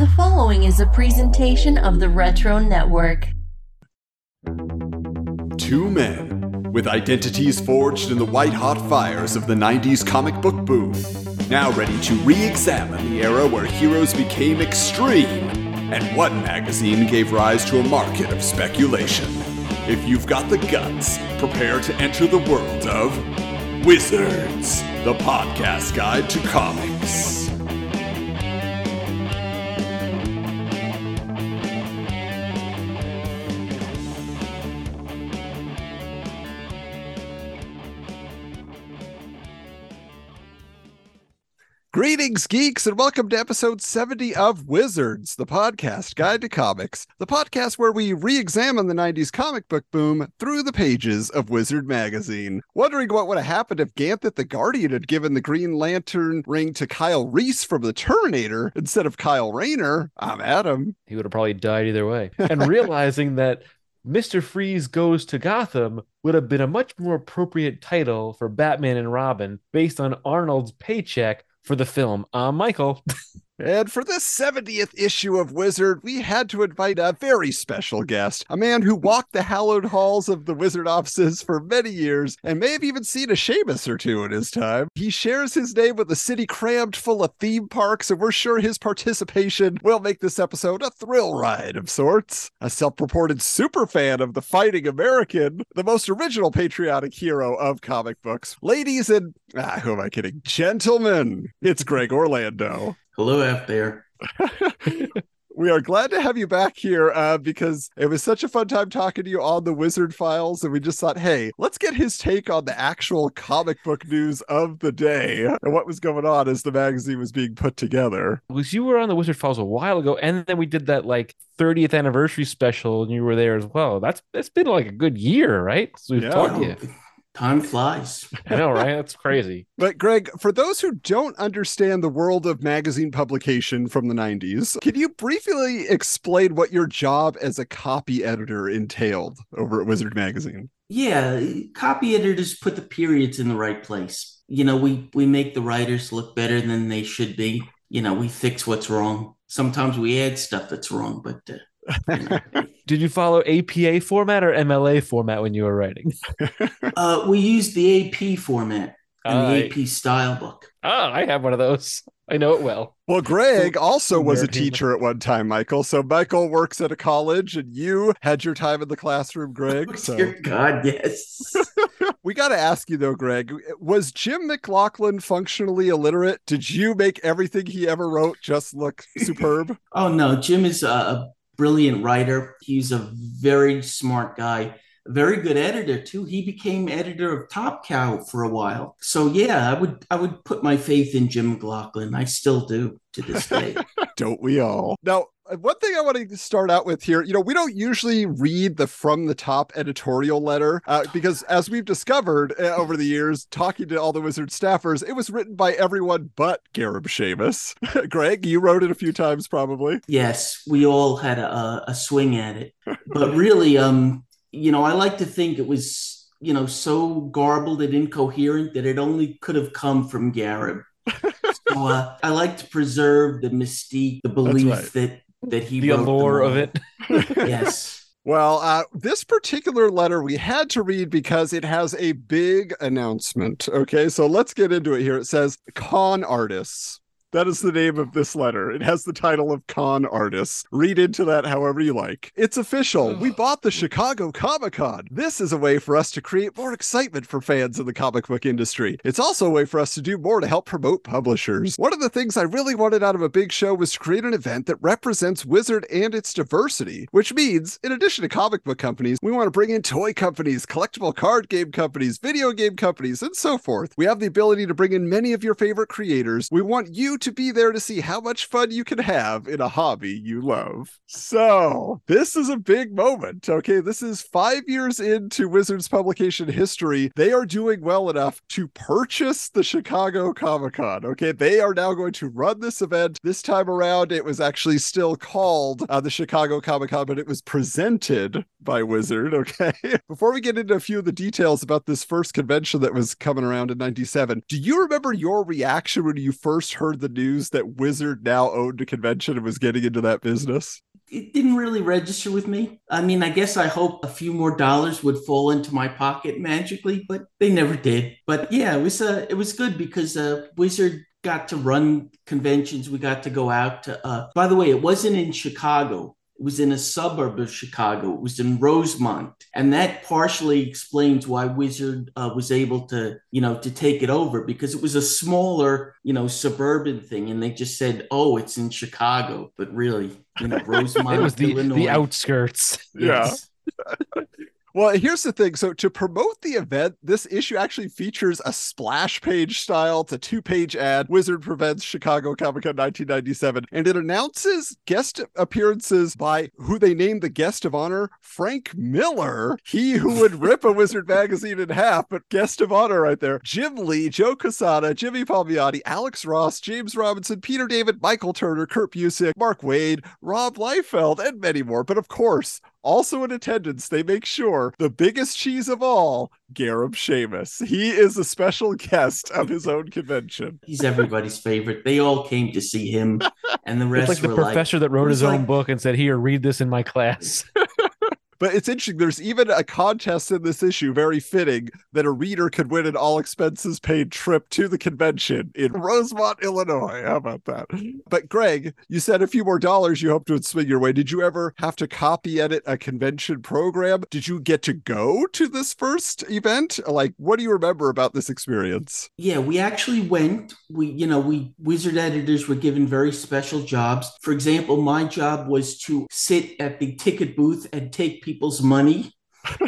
The following is a presentation of the Retro Network. Two men with identities forged in the white hot fires of the 90s comic book boom, now ready to re examine the era where heroes became extreme and what magazine gave rise to a market of speculation. If you've got the guts, prepare to enter the world of Wizards, the podcast guide to comics. Greetings, geeks, and welcome to episode 70 of Wizards, the podcast guide to comics, the podcast where we re examine the 90s comic book boom through the pages of Wizard magazine. Wondering what would have happened if Ganthet the Guardian had given the Green Lantern ring to Kyle Reese from the Terminator instead of Kyle Rayner? I'm Adam. He would have probably died either way. And realizing that Mr. Freeze Goes to Gotham would have been a much more appropriate title for Batman and Robin based on Arnold's paycheck for the film. I'm Michael. And for this 70th issue of Wizard, we had to invite a very special guest, a man who walked the hallowed halls of the Wizard offices for many years and may have even seen a Seamus or two in his time. He shares his name with a city crammed full of theme parks, and we're sure his participation will make this episode a thrill ride of sorts. A self reported super fan of the Fighting American, the most original patriotic hero of comic books. Ladies and, ah, who am I kidding? Gentlemen, it's Greg Orlando. Hello out there. we are glad to have you back here uh, because it was such a fun time talking to you on the Wizard Files. And we just thought, hey, let's get his take on the actual comic book news of the day and what was going on as the magazine was being put together. Was you were on the Wizard Files a while ago, and then we did that like 30th anniversary special, and you were there as well. That's that's been like a good year, right? So we've Yeah. talked to you. Time flies. I know, right? That's crazy. But Greg, for those who don't understand the world of magazine publication from the 90s, can you briefly explain what your job as a copy editor entailed over at Wizard Magazine? Yeah, copy editors put the periods in the right place. You know, we we make the writers look better than they should be. You know, we fix what's wrong. Sometimes we add stuff that's wrong, but uh, you know, Did you follow APA format or MLA format when you were writing? uh, we used the AP format and Uh, the AP style book. Ah, I have one of those. I know it well. Well, Greg also was a teacher at one time, Michael. So Michael works at a college and you had your time in the classroom, Greg. So Dear God, yes. we got to ask you though, Greg, was Jim McLauchlin functionally illiterate? Did you make everything he ever wrote just look superb? Oh no, Jim is a, a brilliant writer. He's a very smart guy, a very good editor too. He became editor of Top Cow for a while. So yeah, I would I would put my faith in Jim McLauchlin. I still do to this day. Don't we all? Now, one thing I want to start out with here, you know, we don't usually read the from the top editorial letter uh, because, as we've discovered uh, over the years, talking to all the Wizard staffers, it was written by everyone but Gareb Shamus. Greg, you wrote it a few times, probably. yes, we all had a, a swing at it, but really, um, you know, I like to think it was you know so garbled and incoherent that it only could have come from Gareb. so uh, I like to preserve the mystique, the belief right. that that he The wrote them allure of it. yes. Well, uh, this particular letter we had to read because it has a big announcement. Okay, so let's get into it here. It says Con Artists. That is the name of this letter. It has the title of Con Artists. Read into that however you like. It's official. We bought the Chicago Comic Con. This is a way for us to create more excitement for fans in the comic book industry. It's also a way for us to do more to help promote publishers. One of the things I really wanted out of a big show was to create an event that represents Wizard and its diversity, which means, in addition to comic book companies, we want to bring in toy companies, collectible card game companies, video game companies, and so forth. We have the ability to bring in many of your favorite creators. We want you to be there to see how much fun you can have in a hobby you love. So, this is a big moment. Okay, this is five years into Wizards publication history. They are doing well enough to purchase the Chicago Comic Con. Okay, they are now going to run this event. This time around, it was actually still called uh, the Chicago Comic Con, but it was presented by Wizard. Okay, before we get into a few of the details about this first convention that was coming around in 97, do you remember your reaction when you first heard the news that Wizard now owned a convention and was getting into that business? It didn't really register with me. I mean, I guess I hope a few more dollars would fall into my pocket magically, but they never did. But yeah, it was uh, it was good because uh, Wizard got to run conventions. We got to go out to. Uh, by the way, it wasn't in Chicago. It was in a suburb of Chicago. It was in Rosemont, and that partially explains why Wizard uh, was able to, you know, to take it over because it was a smaller, you know, suburban thing, and they just said, "Oh, it's in Chicago," but really, you know, Rosemont, it was the, Illinois. the outskirts. Yes. Well, here's the thing. So, to promote the event, this issue actually features a splash page style to two page ad Wizard Prevents Chicago Comic Con 1997. And it announces guest appearances by who they named the guest of honor, Frank Miller. He who would rip a Wizard magazine in half, but guest of honor right there. Jim Lee, Joe Quesada, Jimmy Palmiotti, Alex Ross, James Robinson, Peter David, Michael Turner, Kurt Busiek, Mark Waid, Rob Liefeld, and many more. But of course, also in attendance, they make sure the biggest cheese of all, Gareb Shamus. He is a special guest of his own convention. He's everybody's favorite. They all came to see him, and the It's rest like the professor like, that wrote it was his own book and said, Here, read this in my class. But it's interesting. There's even a contest in this issue, very fitting, that a reader could win an all expenses paid trip to the convention in Rosemont, Illinois. How about that? But Greg, you said a few more dollars you hoped would swing your way. Did you ever have to copy edit a convention program? Did you get to go to this first event? Like, what do you remember about this experience? Yeah, we actually went. We, you know, we wizard editors were given very special jobs. For example, my job was to sit at the ticket booth and take people's money.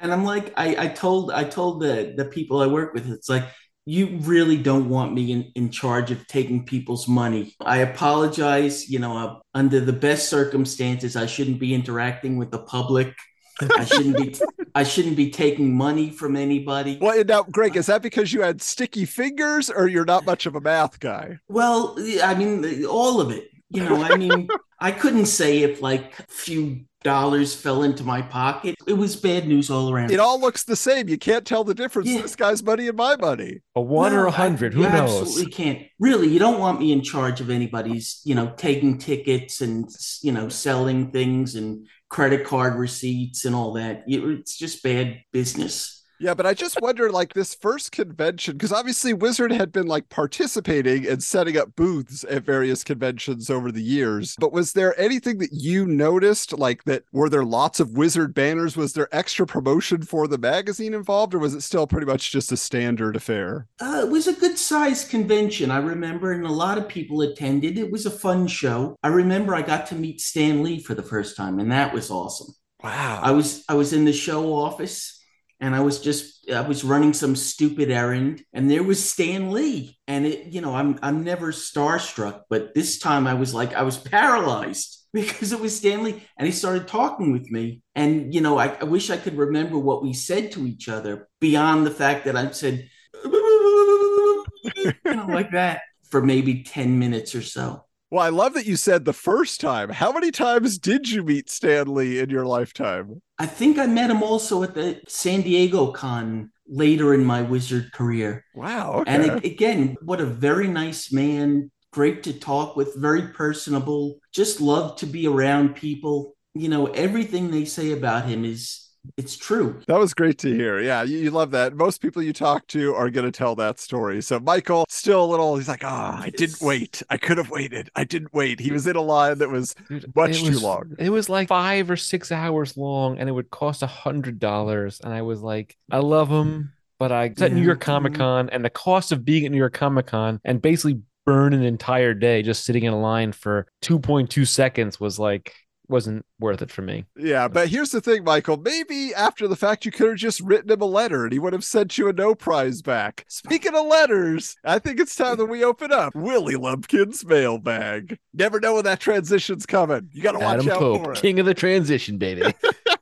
and I'm like, I, I told, I told the the people I work with, it's like, you really don't want me in, in charge of taking people's money. I apologize. You know, uh, under the best circumstances, I shouldn't be interacting with the public. I shouldn't be. I shouldn't be taking money from anybody. Well, now, Greg, is that because you had sticky fingers or you're not much of a math guy? Well, I mean, all of it. You know, I mean, I couldn't say if like a few dollars fell into my pocket. It was bad news all around. It all looks the same. You can't tell the difference. Yeah. This guy's money and my money. A one No, or a hundred, who you knows? Absolutely can't. Really, you don't want me in charge of anybody's, you know, taking tickets and you know selling things and credit card receipts and all that. It's just bad business. Yeah, but I just wonder, like this first convention, because obviously Wizard had been like participating and setting up booths at various conventions over the years. But was there anything that you noticed, like that? Were there lots of Wizard banners? Was there extra promotion for the magazine involved, or was it still pretty much just a standard affair? Uh, it was a good sized convention, I remember, and a lot of people attended. It was a fun show. I remember I got to meet Stan Lee for the first time, and that was awesome. Wow. I was I was in the show office and I was just I was running some stupid errand and there was Stan Lee and it you know I'm I'm never starstruck but this time I was like I was paralyzed because it was Stan Lee and he started talking with me and you know I, I wish I could remember what we said to each other beyond the fact that I said you know like that for maybe 10 minutes or so. Well, I love that you said the first time. How many times did you meet Stan Lee in your lifetime? I think I met him also at the San Diego con later in my wizard career. Wow. Okay. And again, what a very nice man, great to talk with, very personable, just loved to be around people. You know, everything they say about him is it's true. That was great to hear. Yeah, you, you love that. Most people you talk to are going to tell that story. So Michael, still a little, he's like, ah, I didn't wait. I could have waited. I didn't wait. He was in a line that was Dude, much it too long. It was like five or six hours long, and it would cost a hundred dollars. And I was like, I love him, but I was at New York Comic Con, and the cost of being at New York Comic Con and basically burn an entire day just sitting in a line for two point two seconds was like wasn't worth it for me. Yeah, but here's the thing, Michael. Maybe after the fact, you could have just written him a letter and he would have sent you a no prize back. Speaking of letters, I think it's time that we open up Willie Lumpkin's mailbag. Never know when that transition's coming. You got to watch Adam out for it. king of the transition, baby.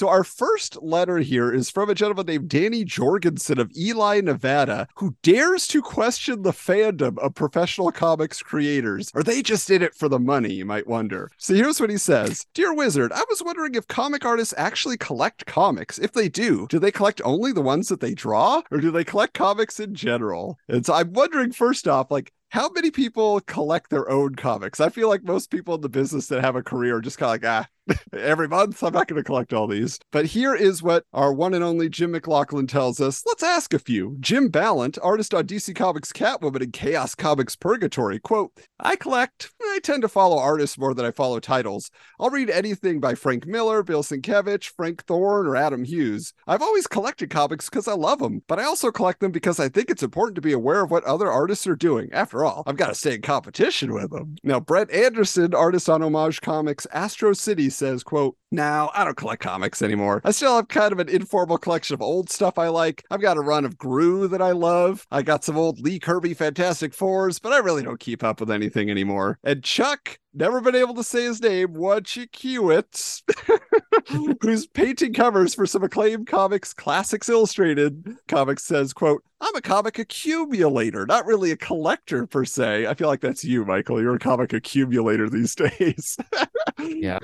So our first letter here is from a gentleman named Danny Jorgensen of Ely, Nevada, who dares to question the fandom of professional comics creators. Are they just in it for the money, you might wonder. So here's what he says. Dear Wizard, I was wondering if comic artists actually collect comics. If they do, do they collect only the ones that they draw or do they collect comics in general? And so I'm wondering first off, like how many people collect their own comics? I feel like most people in the business that have a career are just kind of like, ah, every month I'm not going to collect all these. But here is what our one and only Jim McLauchlin tells us. Let's ask a few. Jim Balent, artist on DC Comics Catwoman and Chaos Comics Purgatory, quote, I collect, I tend to follow artists more than I follow titles. I'll read anything by Frank Miller, Bill Sienkiewicz, Frank Thorne, or Adam Hughes. I've always collected comics because I love them, but I also collect them because I think it's important to be aware of what other artists are doing. After all, I've got to stay in competition with them. Now, Brent Anderson, artist on Homage Comics Astro City, says, quote, now, I don't collect comics anymore. I still have kind of an informal collection of old stuff I like. I've got a run of Groo that I love. I got some old Lee Kirby Fantastic Fours, but I really don't keep up with anything anymore. And Chuck, never been able to say his name, Wachikewitz, who's painting covers for some acclaimed comics, Classics Illustrated comics, says, quote, I'm a comic accumulator, not really a collector per se. I feel like that's you, Michael. You're a comic accumulator these days. Yeah,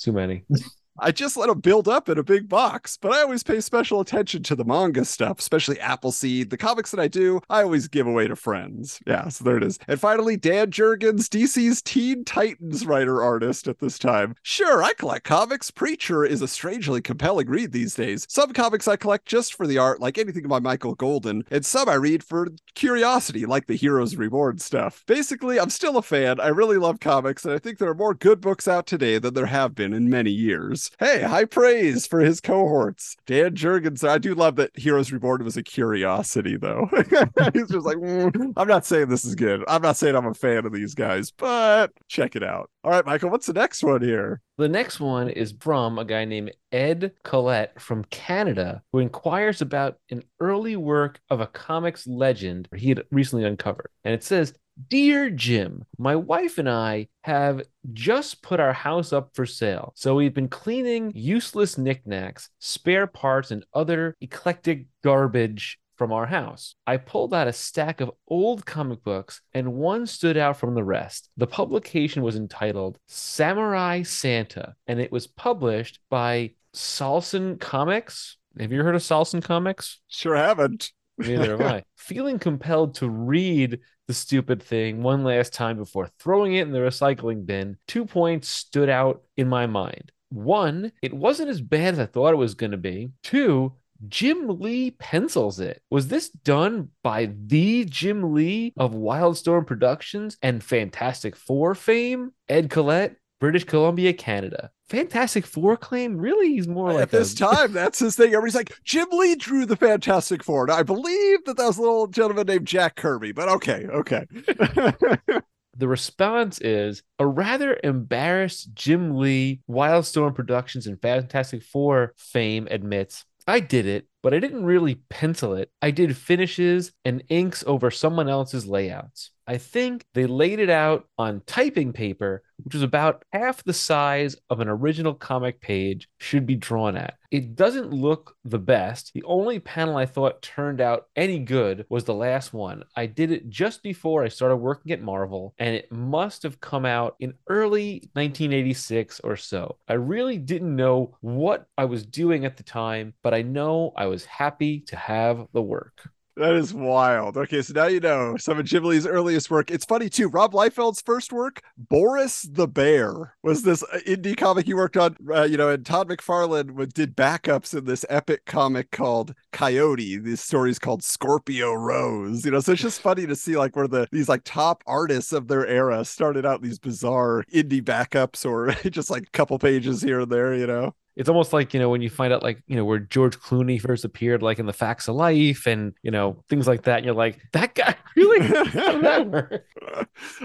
too many. I just let them build up in a big box, but I always pay special attention to the manga stuff, especially Appleseed. The comics that I do, I always give away to friends. Yeah, so there it is. And finally, Dan Jurgens, DC's Teen Titans writer artist at this time. Sure, I collect comics. Preacher is a strangely compelling read these days. Some comics I collect just for the art, like anything by Michael Golden, and some I read for curiosity, like the Heroes Reborn stuff. Basically, I'm still a fan. I really love comics, and I think there are more good books out today than there have been in many years. Hey, high praise for his cohorts. Dan Jurgens. I do love that Heroes Reborn was a curiosity, though. He's just like, "Mm, I'm not saying this is good. I'm not saying I'm a fan of these guys, but check it out. All right, Michael, what's the next one here? The next one is from a guy named Ed Collette from Canada, who inquires about an early work of a comics legend he had recently uncovered. And it says, Dear Jim, my wife and I have just put our house up for sale. So we've been cleaning useless knickknacks, spare parts, and other eclectic garbage from our house. I pulled out a stack of old comic books, and one stood out from the rest. The publication was entitled Samurai Santa, and it was published by Salson Comics. Have you heard of Salson Comics? Sure haven't. Neither have I. Feeling compelled to read the stupid thing one last time before throwing it in the recycling bin, two points stood out in my mind. One, it wasn't as bad as I thought it was going to be. Two, Jim Lee pencils it. Was this done by the Jim Lee of Wildstorm Productions and Fantastic Four fame? Ed Collette, British Columbia, Canada. Fantastic Four claim? Really? He's more like At this a- time, that's his thing. Everybody's like, Jim Lee drew the Fantastic Four. And I believe that that was a little gentleman named Jack Kirby, but okay, okay. The response is a rather embarrassed Jim Lee, Wildstorm Productions, and Fantastic Four fame admits, I did it, but I didn't really pencil it. I did finishes and inks over someone else's layouts. I think they laid it out on typing paper, which was about half the size of an original comic page should be drawn at. It doesn't look the best. The only panel I thought turned out any good was the last one. I did it just before I started working at Marvel, and it must have come out in early 1986 or so. I really didn't know what I was doing at the time, but I know I was happy to have the work. That is wild. Okay, so now you know some of Jim Lee's earliest work. It's funny too. Rob Liefeld's first work, Boris the Bear, was this uh, indie comic he worked on. Uh, you know, and Todd McFarlane did backups in this epic comic called Coyote. This story's called Scorpio Rose. You know, so it's just funny to see like where the these like top artists of their era started out these bizarre indie backups or just like a couple pages here and there. You know. It's almost like, you know, when you find out, like, you know, where George Clooney first appeared, like in the Facts of Life and, you know, things like that. And you're like, that guy really? How did that work?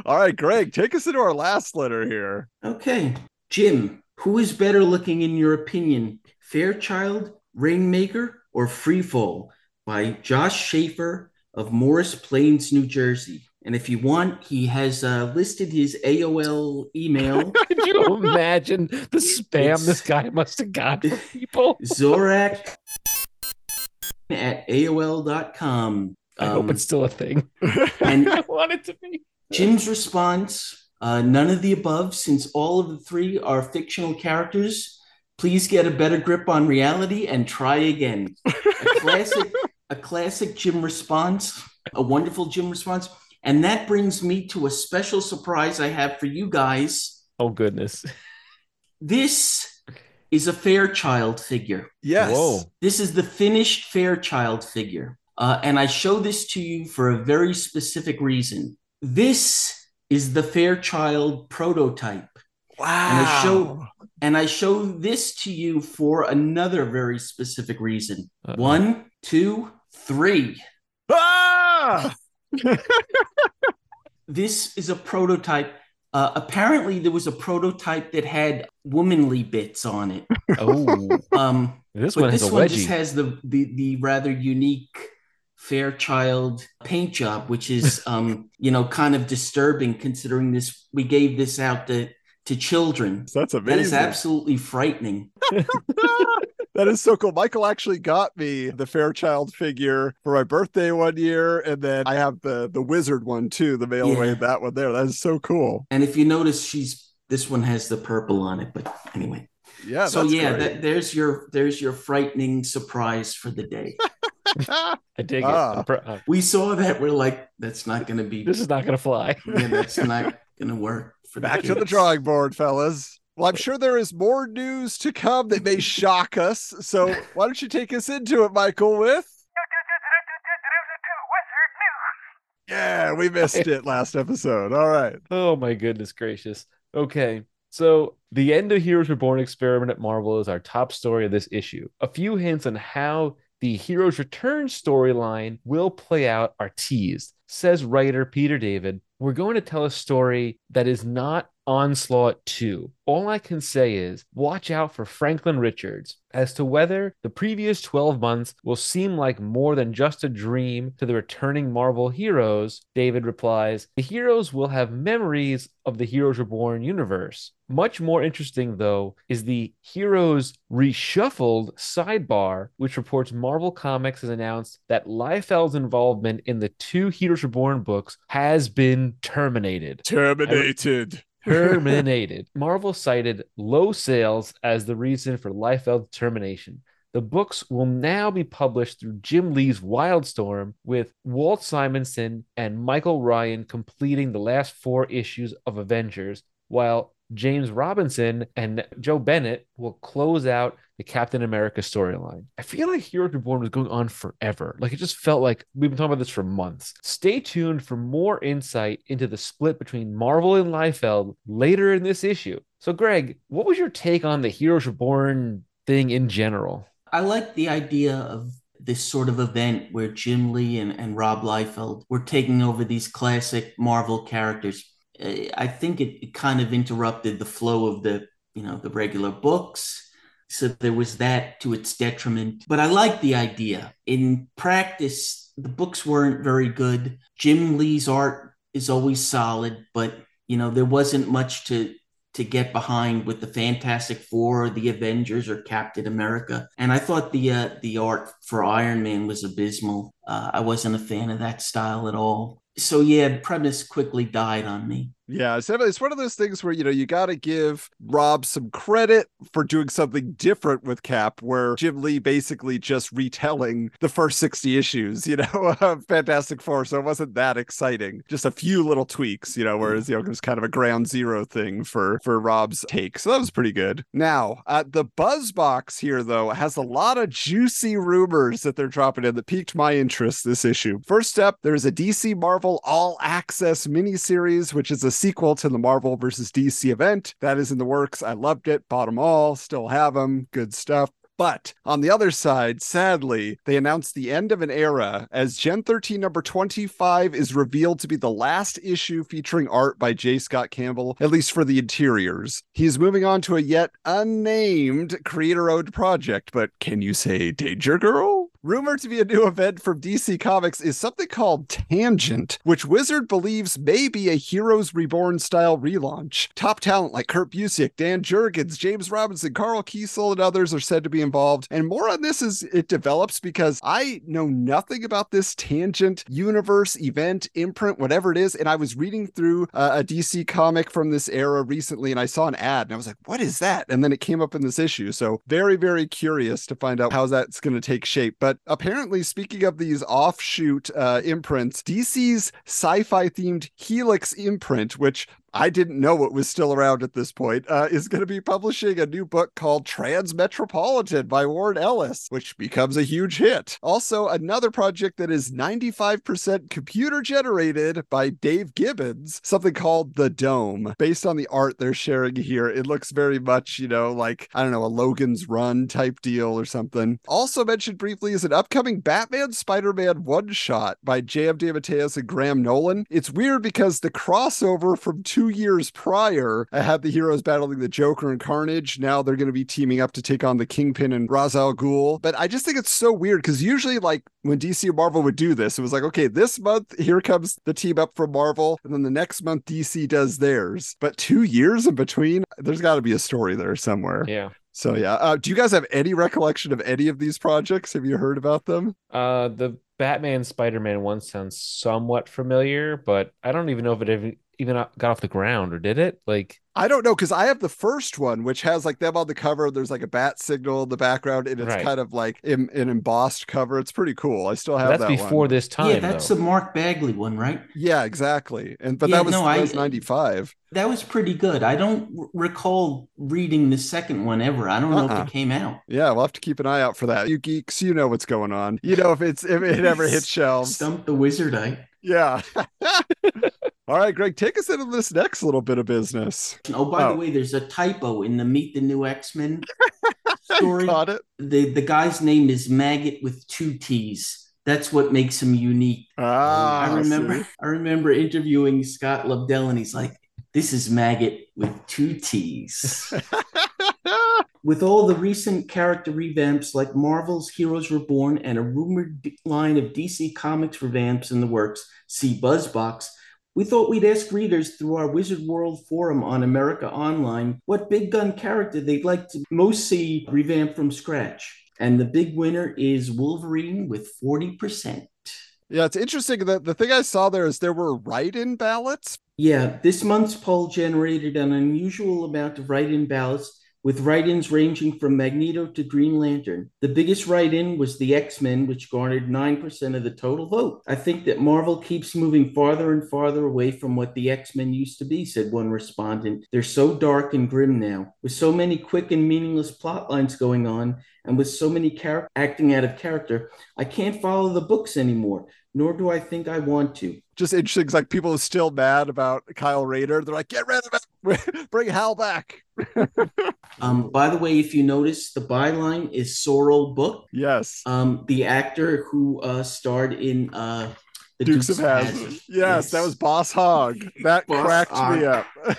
All right, Greg, take us into our last letter here. Okay. Jim, who is better looking in your opinion? Fairchild, Rainmaker, or Freefall by Josh Schaefer of Morris Plains, New Jersey. And if you want, he has uh, listed his AOL email, Could you imagine the spam this guy must have got from people? Zorak at AOL.com. I hope Um, it's still a thing. and I want it to be. Jim's response uh, none of the above, since all of the three are fictional characters. Please get a better grip on reality and try again. A classic, a classic Jim response, a wonderful Jim response. And that brings me to a special surprise I have for you guys. Oh goodness. This is a Fairchild figure. Yes. Whoa. This is the finished Fairchild figure. Uh, and I show this to you for a very specific reason. This is the Fairchild prototype. Wow. And I show and I show this to you for another very specific reason. Uh-oh. One, two, three. Ah! This is a prototype. Uh, apparently, there was a prototype that had womanly bits on it. Oh, Um, this but one has this a one just has the, the the rather unique Fairchild paint job, which is um, you know kind of disturbing considering this. We gave this out to to children. That's That is absolutely frightening. that is so cool. Michael actually got me the Fairchild figure for my birthday one year, and then I have the the wizard one too. The mail away Yeah. that one there. That is so cool. And if you notice, she's this one has the purple on it. But anyway, Yeah. so yeah, great. that, there's your there's your frightening surprise for the day. I dig Ah. it. I'm pr- uh, we saw that. We're like, that's not going to be. this is not gonna fly. yeah, that's not going to work for the Back to the drawing board, fellas. Well, I'm sure there is more news to come that may shock us. So why don't you take us into it, Michael, with Yeah, we missed it last episode. All right. Oh my goodness gracious. Okay. So the end of Heroes Reborn experiment at Marvel is our top story of this issue. A few hints on how the Heroes Return storyline will play out are teased. Says writer Peter David, we're going to tell a story that is not Onslaught 2. All I can say is watch out for Franklin Richards. As to whether the previous 12 months will seem like more than just a dream to the returning Marvel heroes, David replies, the heroes will have memories of the Heroes Reborn universe. Much more interesting, though, is the Heroes Reshuffled sidebar, which reports Marvel Comics has announced that Liefeld's involvement in the two Heroes Reborn books has been terminated Terminated. Terminated. Marvel cited low sales as the reason for Liefeld's termination. The books will now be published through Jim Lee's Wildstorm, with Walt Simonson and Michael Ryan completing the last four issues of Avengers, while James Robinson and Joe Bennett will close out the Captain America storyline. I feel like Heroes Reborn was going on forever. Like it just felt like we've been talking about this for months. Stay tuned for more insight into the split between Marvel and Liefeld later in this issue. So, Greg, what was your take on the Heroes Reborn thing in general? I like the idea of this sort of event where Jim Lee and, and Rob Liefeld were taking over these classic Marvel characters. I think it, it kind of interrupted the flow of the, you know, the regular books. So there was that to its detriment. But I like the idea. In practice, the books weren't very good. Jim Lee's art is always solid, but you know, there wasn't much to to get behind with the Fantastic Four, or the Avengers, or Captain America. And I thought the uh, the art for Iron Man was abysmal. Uh, I wasn't a fan of that style at all. So yeah, premise quickly died on me. Yeah, it's, it's one of those things where you know you got to give Rob some credit for doing something different with Cap, where Jim Lee basically just retelling the first sixty issues, you know, of Fantastic Four. So it wasn't that exciting. Just a few little tweaks, you know, whereas you know it was kind of a ground zero thing for for Rob's take. So that was pretty good. Now, uh, the buzz box here though has a lot of juicy rumors that they're dropping in that piqued my interest this issue. First up, there's a DC Marvel All Access miniseries, which is a sequel to the Marvel versus DC event. That is in the works. I loved it, bought them all, still have them. Good stuff. But on the other side, sadly, they announced the end of an era as Gen 13 number 25 is revealed to be the last issue featuring art by J. Scott Campbell, at least for the interiors. He's moving on to a yet unnamed creator owned project, but can you say Danger Girl? Rumored to be a new event from DC Comics is something called Tangent, which Wizard believes may be a Heroes Reborn style relaunch. Top talent like Kurt Busiek, Dan Jurgens, James Robinson, Karl Kesel, and others are said to be involved. And more on this as it develops because I know nothing about this Tangent universe, event, imprint, whatever it is. And I was reading through uh, a DC comic from this era recently and I saw an ad and I was like, what is that? And then it came up in this issue. So very, very curious to find out how that's going to take shape. But apparently, speaking of these offshoot uh, imprints, DC's sci-fi themed Helix imprint, which I didn't know it was still around at this point, uh, is going to be publishing a new book called Transmetropolitan by Warren Ellis, which becomes a huge hit. Also, another project that is 95% computer generated by Dave Gibbons, something called The Dome. Based on the art they're sharing here, it looks very much, you know, like, I don't know, a Logan's Run type deal or something. Also mentioned briefly is an upcoming Batman Spider Man one shot by J.M. DeMatteis and Graham Nolan. It's weird because the crossover from two years prior I had the heroes battling the Joker and Carnage. Now they're going to be teaming up to take on the Kingpin and Ra's al Ghul. But I just think it's so weird because usually, like when DC or Marvel would do this, it was like, okay, this month here comes the team up from Marvel, and then the next month DC does theirs. But two years in between, there's got to be a story there somewhere. Yeah. So yeah, uh, do you guys have any recollection of any of these projects? Have you heard about them? Uh, the Batman Spider-Man one sounds somewhat familiar, but I don't even know if it even even got off the ground or did it? Like, I don't know because I have the first one, which has like them on the cover. There's like a bat signal in the background, and it's Right. kind of like in, an embossed cover. It's pretty cool. I still have that's that before one. this time. yeah, that's though. the Mark Bagley one, right? Yeah, exactly. And but Yeah, that was, no, that I- was 95. That was pretty good. I don't r- recall reading the second one ever. I don't know Uh-uh. if it uh-uh. came out. Yeah, we'll have to keep an eye out for that. You geeks, you know what's going on. You know if it's if it ever hits shelves. Stump the wizard, I. Yeah. All right, Greg, take us into this next little bit of business. Oh, by Oh. the way, there's a typo in the Meet the New X Men story. Got it. The the guy's name is Maggot with two T's. That's what makes him unique. Ah, I remember see. I remember interviewing Scott Lobdell, and he's like, "This is Maggot with two T's." With all the recent character revamps like Marvel's Heroes Reborn and a rumored line of DC Comics revamps in the works, see Buzzbox, we thought we'd ask readers through our Wizard World forum on America Online what big gun character they'd like to most see revamped from scratch. And the big winner is Wolverine with 40%. yeah, it's interesting that the thing I saw there is there were write-in ballots. Yeah, this month's poll generated an unusual amount of write in ballots, with write ins ranging from Magneto to Green Lantern. The biggest write in was the X Men, which garnered 9% of the total vote. I think that Marvel keeps moving farther and farther away from what the X Men used to be, said one respondent. They're so dark and grim now. With so many quick and meaningless plot lines going on, and with so many acting out of character, I can't follow the books anymore, nor do I think I want to. Just interesting, 'cause, like people are still mad about Kyle Rayner. They're like, get rid of it, bring Hal back. Um, by the way, if you notice, the byline is Sorrell Booke. Yes. Um, the actor who uh, starred in uh, the Dukes, of Hazzard. Yes, that was Boss Hogg. That Boss cracked me up.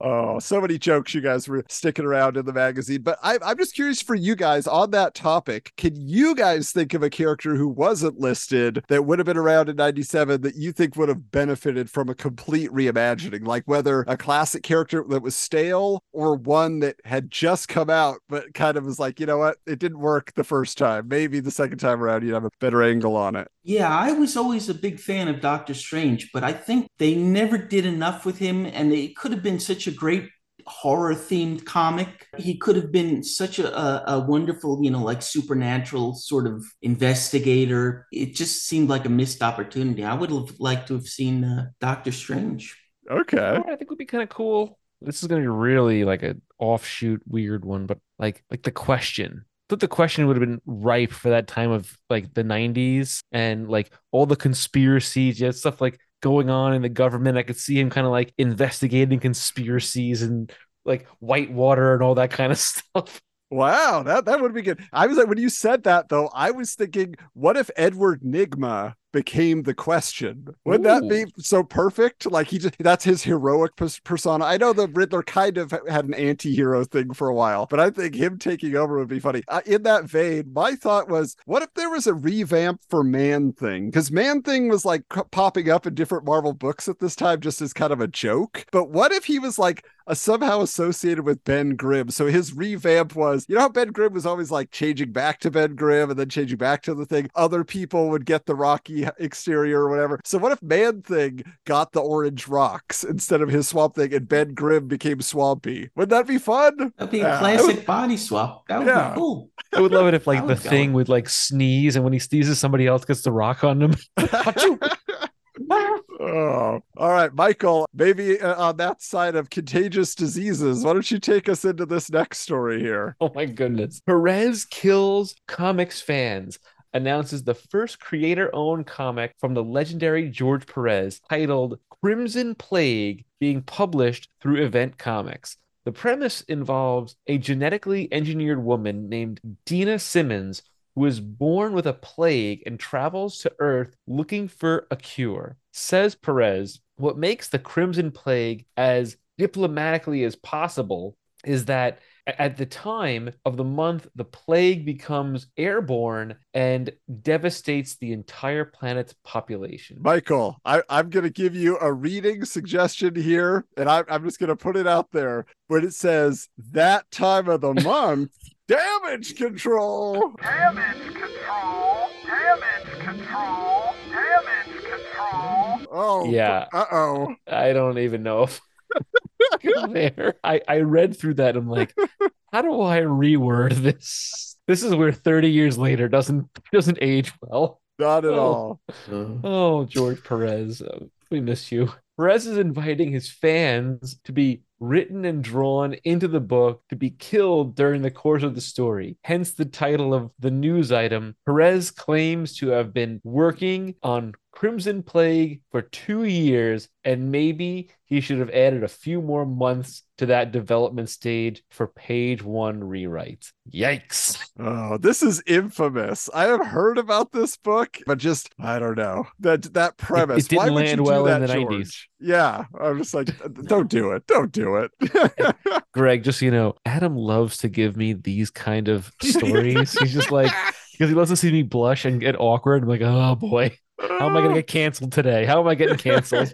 oh, so many jokes you guys were sticking around in the magazine. But I, I'm just curious for you guys on that topic. Can you guys think of a character who wasn't listed that would have been around in 97 that you think would have benefited from a complete reimagining? Like whether a classic character that was stale or one that had just come out, but kind of was like, you know what, it didn't work the first time. Maybe the second time around, you'd have a better angle on it. Yeah, I was always a big fan of Doctor Strange, but I think they never did enough with him, and it could have been such a great horror themed comic. He could have been such a, a, a wonderful, you know, like supernatural sort of investigator. It just seemed like a missed opportunity. I would have liked to have seen uh, Doctor Strange. Okay. You know what I think it would be kind of cool. This is going to be really like an offshoot weird one, but like like the question. I thought the question would have been ripe for that time of like the 90s and like all the conspiracies, yeah, stuff like going on in the government. I could see him kind of like investigating conspiracies and like Whitewater and all that kind of stuff. Wow, that that would be good. I was like, when you said that though, I was thinking, what if Edward Nygma became the question. Wouldn't that be so perfect? Like he just that's his heroic pers- persona. I know the Riddler kind of had an anti-hero thing for a while, but I think him taking over would be funny. Uh, in that vein, my thought was, what if there was a revamp for Man Thing? Because Man Thing was like popping up in different Marvel books at this time just as kind of a joke. But what if he was like uh, somehow associated with Ben Grimm. So his revamp was, you know how Ben Grimm was always like changing back to Ben Grimm and then changing back to the thing. Other people would get the rocky exterior or whatever. So what if Man Thing got the orange rocks instead of his Swamp Thing and Ben Grimm became Swampy? Wouldn't that be fun? That'd be a Yeah. classic body swap. That would Yeah. be cool. I would love it if like the would go. thing would like sneeze and when he sneezes somebody else gets the rock on him. Oh, all right, Michael. Maybe uh, on that side of contagious diseases, why don't you take us into this next story here? Oh my goodness. Perez kills comics fans. Announces the first creator owned comic from the legendary George Perez titled Crimson Plague being published through Event Comics. The premise involves a genetically engineered woman named Dina Simmons who is born with a plague and travels to Earth looking for a cure. Says Perez, what makes the Crimson Plague as diplomatically as possible is that at the time of the month, the plague becomes airborne and devastates the entire planet's population. Michael, I, I'm going to give you a reading suggestion here, and I, I'm just going to put it out there. When it says that time of the month, damage control. Damage control! Damage control! Damage control! Oh, Yeah. Uh oh. I don't even know if there. I, I read through that. I'm like, how do I reword this? This is where 30 years later doesn't doesn't age well. Not at Oh. all. Oh, George Perez, uh, we miss you. Perez is inviting his fans to be written and drawn into the book to be killed during the course of the story. Hence the title of the news item. Perez claims to have been working on Crimson Plague for two years, and maybe he should have added a few more months to that development stage for page one rewrites. Yikes. Oh, this is infamous. I have heard about this book, but just I don't know that that premise. didn't Why would land well in that, the 90s. Yeah, I'm just like, don't do it. Don't do it. Greg, just so you know, Adam loves to give me these kind of stories. He's just like, because he loves to see me blush and get awkward. I'm like, oh boy, how am I going to get canceled today? How am I getting canceled?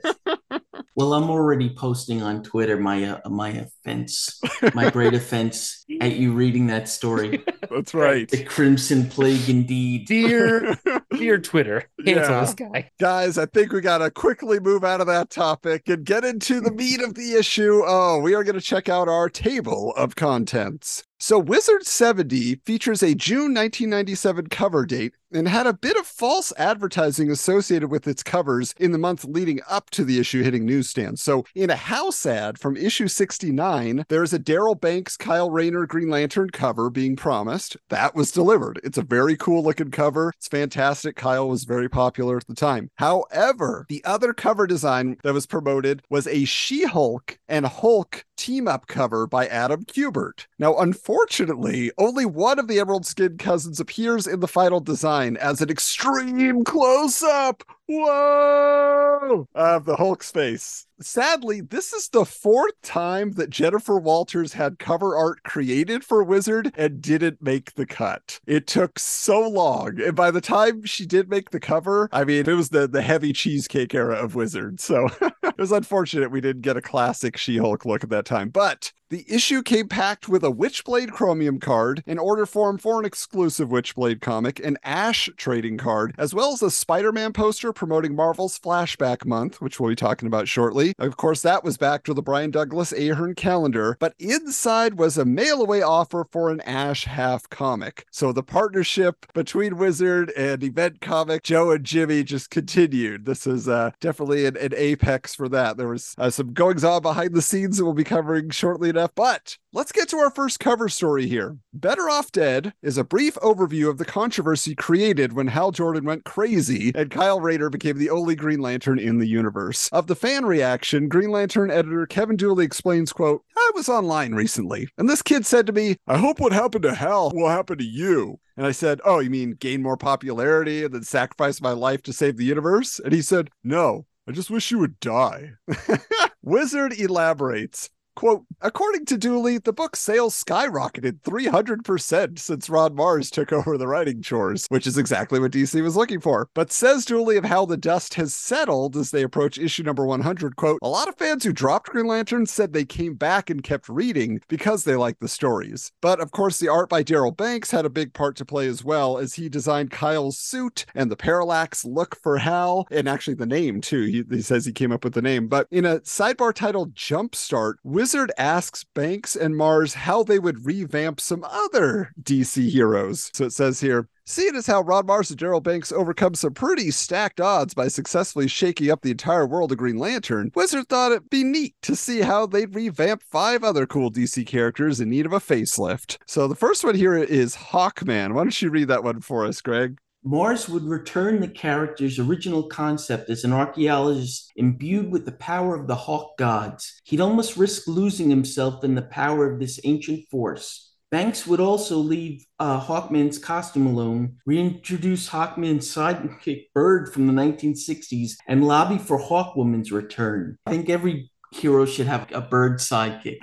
well, I'm already posting on Twitter my uh, my offense, my great offense at you reading that story. That's right. The Crimson Plague, indeed. dear, dear Twitter, cancel Yeah. this guy. Guys, I think we got to quickly move out of that topic and get into the meat of the issue. Oh, we are going to check out our table of contents. So, Wizard 70 features a June 1997 cover date and had a bit of false advertising associated with its covers in the month leading up to the issue hitting newsstands. So, in a house ad from issue 69, there is a Darryl Banks, Kyle Rayner Green Lantern cover being promised. That was delivered. It's a very cool looking cover. It's fantastic. Kyle was very popular at the time. However, the other cover design that was promoted was a She Hulk and Hulk team up cover by Adam Kubert. Now, unfortunately, only one of the Emerald Skin cousins appears in the final design as an extreme close up. Whoa! Of the Hulk's face. Sadly, this is the fourth time that Jennifer Walters had cover art created for Wizard and didn't make the cut. It took so long. And by the time she did make the cover, I mean, it was the, the heavy cheesecake era of Wizard. So it was unfortunate we didn't get a classic She Hulk look at that time. But the issue came packed with a Witchblade Chromium card, an order form for an exclusive Witchblade comic, an Ash trading card, as well as a Spider Man poster promoting Marvel's Flashback Month, which we'll be talking about shortly. Of course, that was backed with a Brian Douglas Ahern calendar, but inside was a mail away offer for an Ash half comic. So the partnership between Wizard and Event Comic, Joe and Jimmy just continued. This is uh, definitely an, an apex for that. There was uh, some goings on behind the scenes that we'll be covering shortly enough, but let's get to our first cover story here. Better Off Dead is a brief overview of the controversy created when Hal Jordan went crazy and Kyle Rayner became the only Green Lantern in the universe. Of the fan reaction, Green Lantern editor Kevin Dooley explains, quote, I was online recently, and this kid said to me, I hope what happened to Hal will happen to you. And I said, Oh, you mean gain more popularity and then sacrifice my life to save the universe? And he said, No, I just wish you would die. Wizard elaborates. Quote, according to Dooley, the book sales skyrocketed 300% since Ron Marz took over the writing chores, which is exactly what DC was looking for. But says Dooley of how the dust has settled as they approach issue number 100, quote, a lot of fans who dropped Green Lantern said they came back and kept reading because they liked the stories. But of course, the art by Darryl Banks had a big part to play as well, as he designed Kyle's suit and the parallax look for Hal, and actually the name too. He, he says he came up with the name. But in a sidebar titled Jumpstart, Wizard asks Banks and Marz how they would revamp some other DC heroes. So it says here, Seeing as how Ron Marz and Darryl Banks overcome some pretty stacked odds by successfully shaking up the entire world of Green Lantern, Wizard thought it'd be neat to see how they'd revamp five other cool DC characters in need of a facelift. So the first one here is Hawkman. Why don't you read that one for us, Greg? Marz would return the character's original concept as an archaeologist imbued with the power of the Hawk gods. He'd almost risk losing himself in the power of this ancient force. Banks would also leave uh, Hawkman's costume alone, reintroduce Hawkman's sidekick Bird from the 1960s, and lobby for Hawkwoman's return. I think every hero should have a bird sidekick.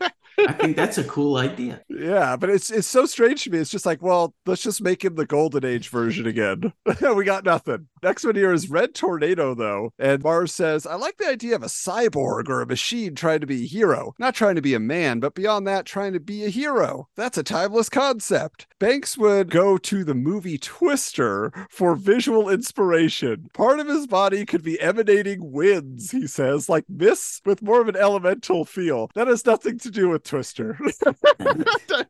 I think that's a cool idea. Yeah, but it's it's so strange to me. It's just like, well, let's just make him the Golden Age version again. we got nothing. Next one here is Red Tornado, though. And Marz says, I like the idea of a cyborg or a machine trying to be a hero. Not trying to be a man, but beyond that, trying to be a hero. That's a timeless concept. Banks would go to the movie Twister for visual inspiration. Part of his body could be emanating winds, he says, like this with more of an elemental feel. That has nothing to do with Twister.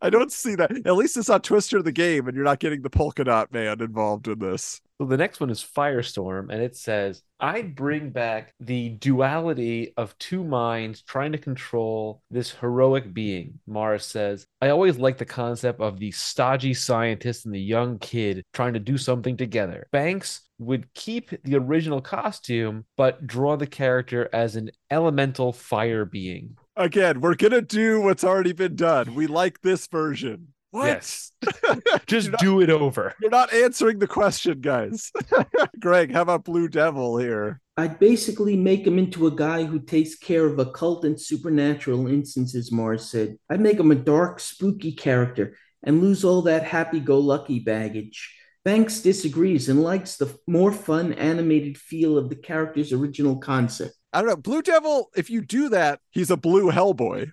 I don't see that. At least it's not Twister the game, and you're not getting the polka dot man involved in this. So the next one is Firestorm, and it says, I'd bring back the duality of two minds trying to control this heroic being. Marz says, I always like the concept of the stodgy scientist and the young kid trying to do something together. Banks would keep the original costume, but draw the character as an elemental fire being. Again, we're gonna do what's already been done. We like this version. What? Yes. Just not- do it over. You're not answering the question, guys. Greg, how about Blue Devil here? I'd basically make him into a guy who takes care of occult and supernatural instances, Marz said. I'd make him a dark, spooky character and lose all that happy go lucky baggage. Banks disagrees and likes the more fun, animated feel of the character's original concept. I don't know. Blue Devil, if you do that, he's a blue Hellboy.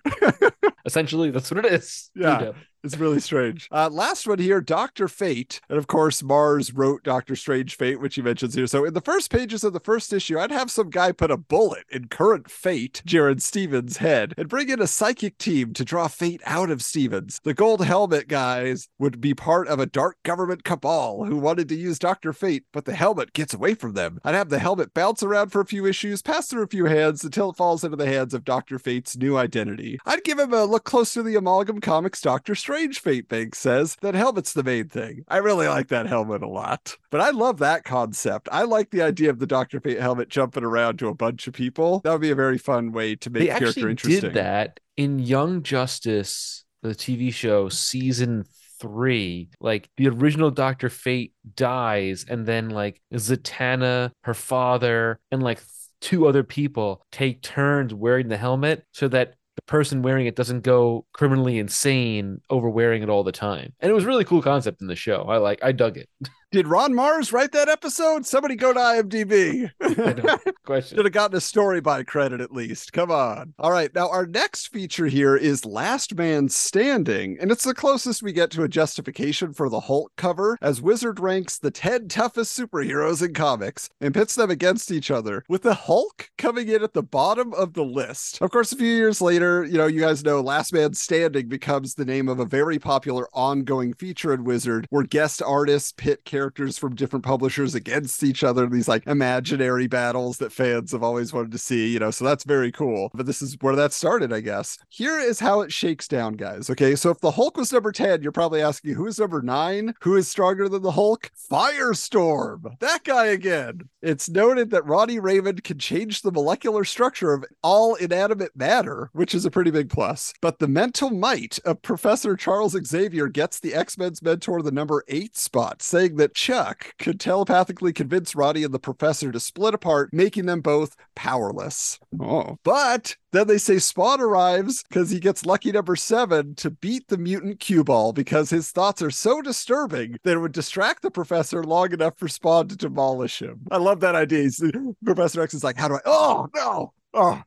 Essentially, that's what it is. Yeah. It's really strange. Uh, last one here, Doctor Fate, and of course Marz wrote Doctor Strange Fate, which he mentions here. So in the first pages of the first issue, I'd have some guy put a bullet in current Fate, Jared Stevens' head, and bring in a psychic team to draw Fate out of Stevens. The Gold Helmet guys would be part of a dark government cabal who wanted to use Doctor Fate, but the helmet gets away from them. I'd have the helmet bounce around for a few issues, pass through a few hands until it falls into the hands of Doctor Fate's new identity. I'd give him a look close to the Amalgam Comics Doctor Strange Fate Bank says. That helmet's the main thing. I really like that helmet a lot. But I love that concept. I like the idea of the Doctor Fate helmet jumping around to a bunch of people. That would be a very fun way to make They character actually interesting. did that in Young Justice, the TV show, season three. Like the original Doctor Fate dies, and then like Zatanna, her father, and like two other people take turns wearing the helmet so that the person wearing it doesn't go criminally insane over wearing it all the time. And it was really cool concept in the show. I like I dug it. Did Ron Marz write that episode? Somebody go to IMDb. Question. Should have gotten a story by credit at least. Come on. All right. Now, our next feature here is Last Man Standing, and it's the closest we get to a justification for the Hulk cover as Wizard ranks the 10 toughest superheroes in comics and pits them against each other, with the Hulk coming in at the bottom of the list. Of course, a few years later, you know, you guys know Last Man Standing becomes the name of a very popular ongoing feature in Wizard where guest artists pit characters from different publishers against each other, these like imaginary battles that fans have always wanted to see, you know, so that's very cool. But this is where that started, I guess. Here is how it shakes down, guys. Okay, so if the Hulk was number 10, you're probably asking who is number nine? Who is stronger than the Hulk? Firestorm. That guy again. It's noted that Ronnie Raymond can change the molecular structure of all inanimate matter, which is a pretty big plus. But the mental might of Professor Charles Xavier gets the X Men's mentor the number eight spot, saying that Chuck could telepathically convince Ronnie and the professor to split apart, making them both powerless. Oh, but then they say Spawn arrives because he gets lucky number seven to beat the mutant cue ball because his thoughts are so disturbing that it would distract the professor long enough for Spawn to demolish him. I love that idea. He's- professor X is like, How do I? Oh, no. Oh,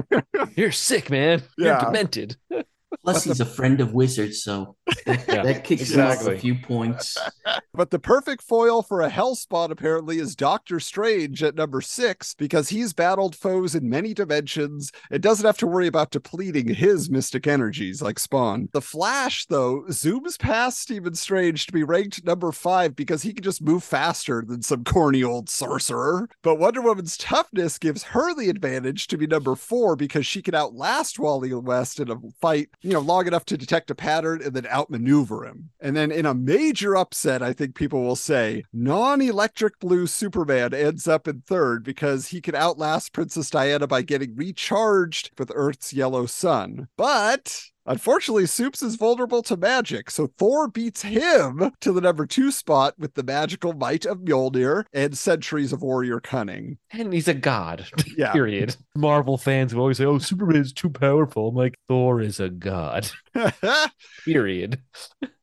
You're sick, man. You're demented. Plus, he's a friend of Wizards, so that, Yeah, that kicks him off a few points. But the perfect foil for a hellspawn apparently is Doctor Strange at number six because he's battled foes in many dimensions and doesn't have to worry about depleting his mystic energies like Spawn. The Flash, though, zooms past Stephen Strange to be ranked number five because he can just move faster than some corny old sorcerer. But Wonder Woman's toughness gives her the advantage to be number four because she can outlast Wally West in a fight, you know, long enough to detect a pattern and then outmaneuver him. And then in a major upset, I think people will say non-electric blue Superman ends up in third because he can outlast Princess Diana by getting recharged with Earth's yellow sun. But Unfortunately, Soups is vulnerable to magic, so Thor beats him to the number two spot with the magical might of Mjolnir and centuries of warrior cunning. And he's a god. Yeah. Period. Marvel fans will always say, "Oh, Superman is too powerful." I'm like, Thor is a god. Period.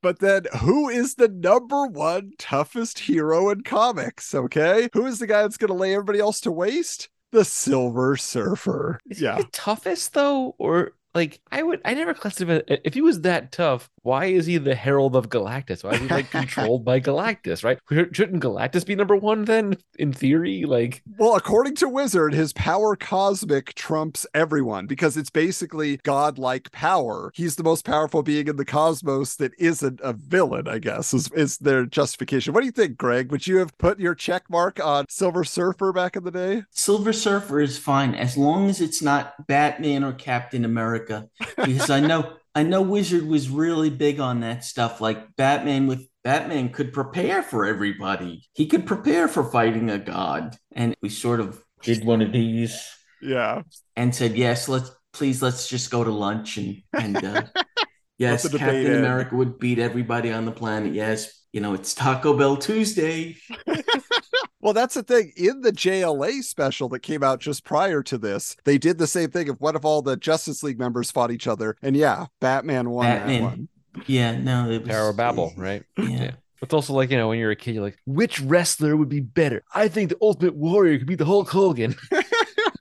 But then, who is the number one toughest hero in comics? Okay, who is the guy that's going to lay everybody else to waste? The Silver Surfer. Is Yeah, he the toughest though, or like I would? I never classified if he was that tough. Why is he the Herald of Galactus? Why is he like controlled by Galactus? Right? Shouldn't Galactus be number one then? In theory, like Well, according to Wizard, his power cosmic trumps everyone because it's basically godlike power. He's the most powerful being in the cosmos that isn't a villain, I guess, is, is their justification. What do you think, Greg? Would you have put your check mark on Silver Surfer back in the day? Silver Surfer is fine as long as it's not Batman or Captain America, because I know I know Wizard was really big on that stuff. Like Batman with Batman could prepare for everybody. He could prepare for fighting a god, and we sort of did one of these Yeah. and said, "Yes, let's please let's just go to lunch and and uh, yes, Captain end. America would beat everybody on the planet. Yes, you know it's Taco Bell Tuesday. Well, that's the thing. In the JLA special that came out just prior to this, they did the same thing of what if all the Justice League members fought each other? And yeah, Batman won that Batman. one. Yeah, no, it was Tower of Babel, right? Yeah. It's also like, you know, when you're a kid, you're like, which wrestler would be better? I think the Ultimate Warrior could be the Hulk Hogan.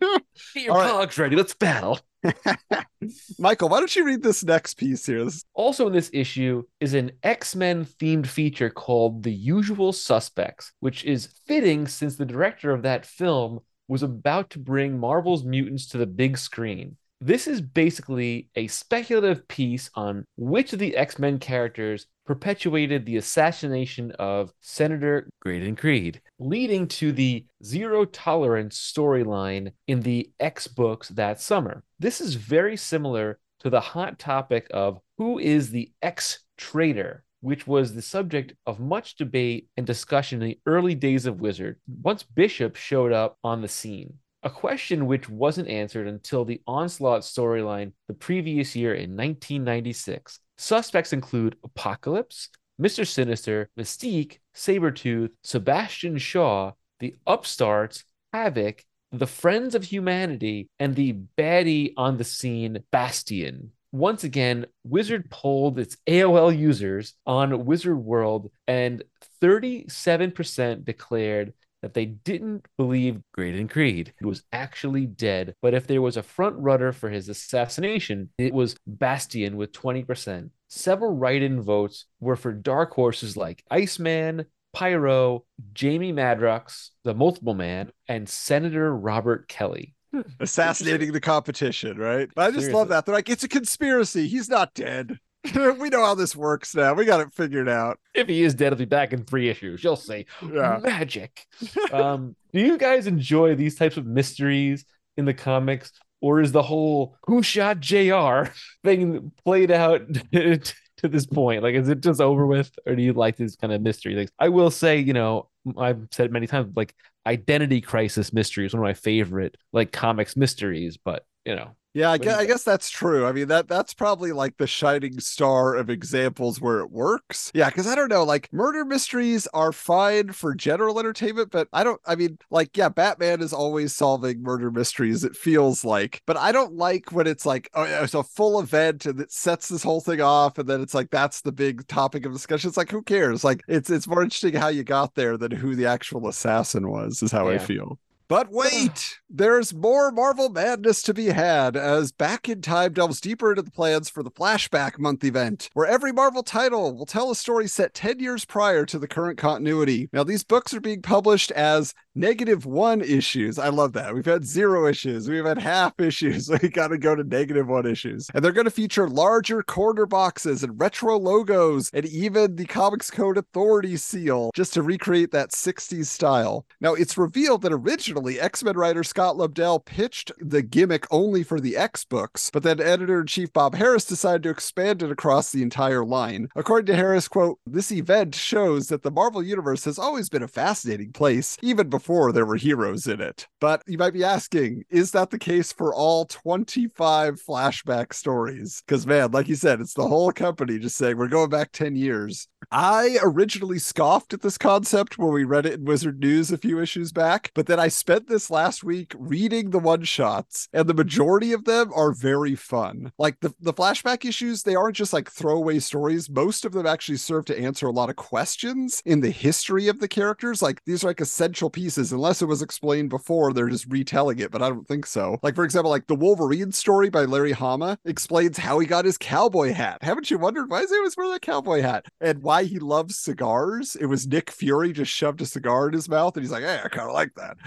Get your All right. cogs ready. Let's battle. Michael, why don't you read this next piece here? This- Also, in this issue is an X Men themed feature called The Usual Suspects, which is fitting since the director of that film was about to bring Marvel's mutants to the big screen. This is basically a speculative piece on which of the X Men characters perpetuated the assassination of Senator Graydon Creed, leading to the zero tolerance storyline in the X books that summer. This is very similar to the hot topic of who is the X traitor, which was the subject of much debate and discussion in the early days of Wizard, once Bishop showed up on the scene. A question which wasn't answered until the Onslaught storyline the previous year in 1996. Suspects include Apocalypse, Mr. Sinister, Mystique, Sabretooth, Sebastian Shaw, the Upstarts, Havoc, the Friends of Humanity, and the baddie on the scene, Bastion. Once again, Wizard polled its AOL users on Wizard World, and 37% declared that they didn't believe Graydon Creed was actually dead. But if there was a front runner for his assassination, it was Bastion with 20%. Several write in votes were for dark horses like Iceman, Pyro, Jamie Madrox, the Multiple Man, and Senator Robert Kelly. assassinating the competition, right? But I just love that. They're like, it's a conspiracy. He's not dead. we know how this works now. We got it figured out. If he is dead, he'll be back in three issues. You'll see. Yeah. Magic. um, do you guys enjoy these types of mysteries in the comics? Or is the whole who shot JR thing played out to this point? Like, is it just over with? Or do you like these kind of mystery things? I will say, you know, I've said it many times, like identity crisis mystery is one of my favorite like comics mysteries, but you know, Yeah, I guess, I guess that's true. I mean that that's probably like the shining star of examples where it works. Yeah, because I don't know, like murder mysteries are fine for general entertainment, but I don't. I mean, like yeah, Batman is always solving murder mysteries. It feels like, but I don't like when it's like oh, yeah, it's a full event and it sets this whole thing off, and then it's like that's the big topic of discussion. It's like who cares? Like it's it's more interesting how you got there than who the actual assassin was. Is how I feel. But uh, wait, there's more Marvel madness to be had as Back in Time delves deeper into the plans for the Flashback Month event, where every Marvel title will tell a story set 10 years prior to the current continuity. Now, these books are being published as negative one issues. I love that. We've had zero issues, we've had half issues. We got to go to negative one issues. And they're going to feature larger corner boxes and retro logos and even the Comics Code Authority seal just to recreate that 60s style. Now, it's revealed that originally X Men writer Scott Lobdell pitched the gimmick only for the X books, but then editor in chief Bob Harras decided to expand it across the entire line. According to Harras, quote, this event shows that the Marvel Universe has always been a fascinating place, even before there were heroes in it. But you might be asking, is that the case for all 25 flashback stories? Because, man, like you said, it's the whole company just saying, we're going back 10 years. I originally scoffed at this concept when we read it in Wizard News a few issues back, but then I spent this last week reading the one shots, and the majority of them are very fun. Like the, the flashback issues, they aren't just like throwaway stories. Most of them actually serve to answer a lot of questions in the history of the characters. Like these are like essential pieces, unless it was explained before, they're just retelling it, but I don't think so. Like, for example, like the Wolverine story by Larry Hama explains how he got his cowboy hat. Haven't you wondered why he always wearing that cowboy hat? And why he loves cigars? It was Nick Fury just shoved a cigar in his mouth, and he's like, hey, I kind of like that.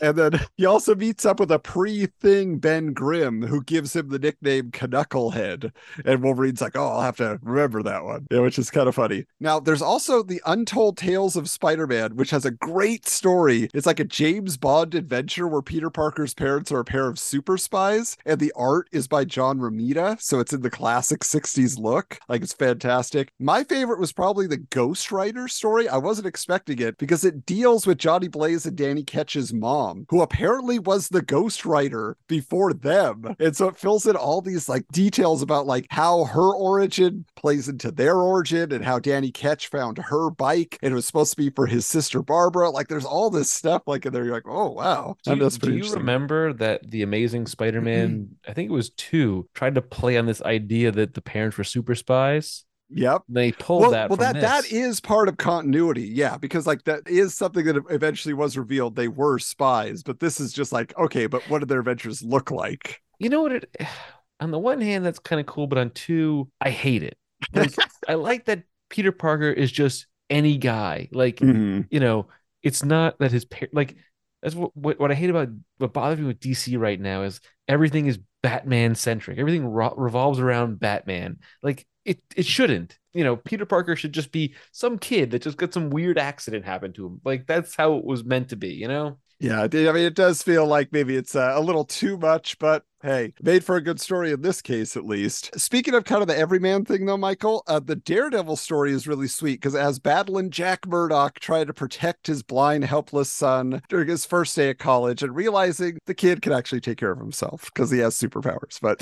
And then he also meets up with a pre-thing Ben Grimm, who gives him the nickname Knucklehead. And Wolverine's like, oh, I'll have to remember that one, yeah, which is kind of funny. Now, there's also the Untold Tales of Spider-Man, which has a great story. It's like a James Bond adventure where Peter Parker's parents are a pair of super spies, and the art is by John Romita, so it's in the classic 60s look. Like it's fantastic. My favorite was probably the Ghost Rider story. I wasn't expecting it because it deals with Johnny Blaze and Danny Ketch's mom, who apparently was the Ghost Rider before them. And so it fills in all these like details about like how her origin plays into their origin and how Danny Ketch found her bike and it was supposed to be for his sister Barbara. Like there's all this stuff like in there. You're like, oh wow. Do you, do you remember that the Amazing Spider-Man, mm-hmm. I think it was two, tried to play on this idea that the parents were super spies? Yep. They pulled well, that well, from that that this. is part of continuity, yeah, because like that is something that eventually was revealed. They were spies, but this is just like okay, but what did their adventures look like? you know what it on the one hand that's kind of cool but on two i hate it like i like that peter parker is just any guy like Mhm. you know it's not that his par- like that's what, what what i hate about what bothers me with dc right now is everything is batman centric everything ro- revolves around batman. Like it it shouldn't. You know peter parker should just be some kid that just got some weird accident happen to him. Like that's how it was meant to be you know? Yeah, I mean, it does feel like maybe it's uh, a little too much, but hey, made for a good story in this case, at least. Speaking of kind of the everyman thing, though, Michael, uh, the Daredevil story is really sweet because as battling Jack Murdock trying to protect his blind, helpless son during his first day at college and realizing the kid can actually take care of himself because he has superpowers. But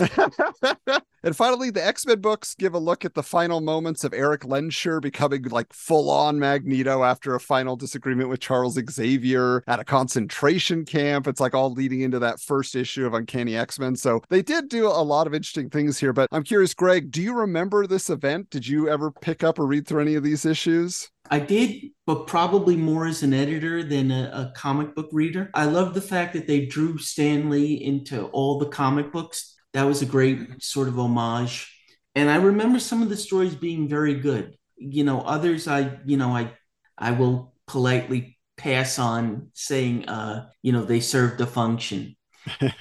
and finally, the X Men books give a look at the final moments of Erik Lehnsherr becoming like full on Magneto after a final disagreement with Charles Xavier at a concentration camp. It's like all leading into that first issue of Uncanny X Men. So they did do a lot of interesting things here. But I'm curious, Greg, do you remember this event? Did you ever pick up or read through any of these issues? I did, but probably more as an editor than a, a comic book reader. I love the fact that they drew Stan Lee into all the comic books. That was a great sort of homage. And I remember some of the stories being very good. You know, others I, you know, I I will politely pass on saying uh, you know, they served a function.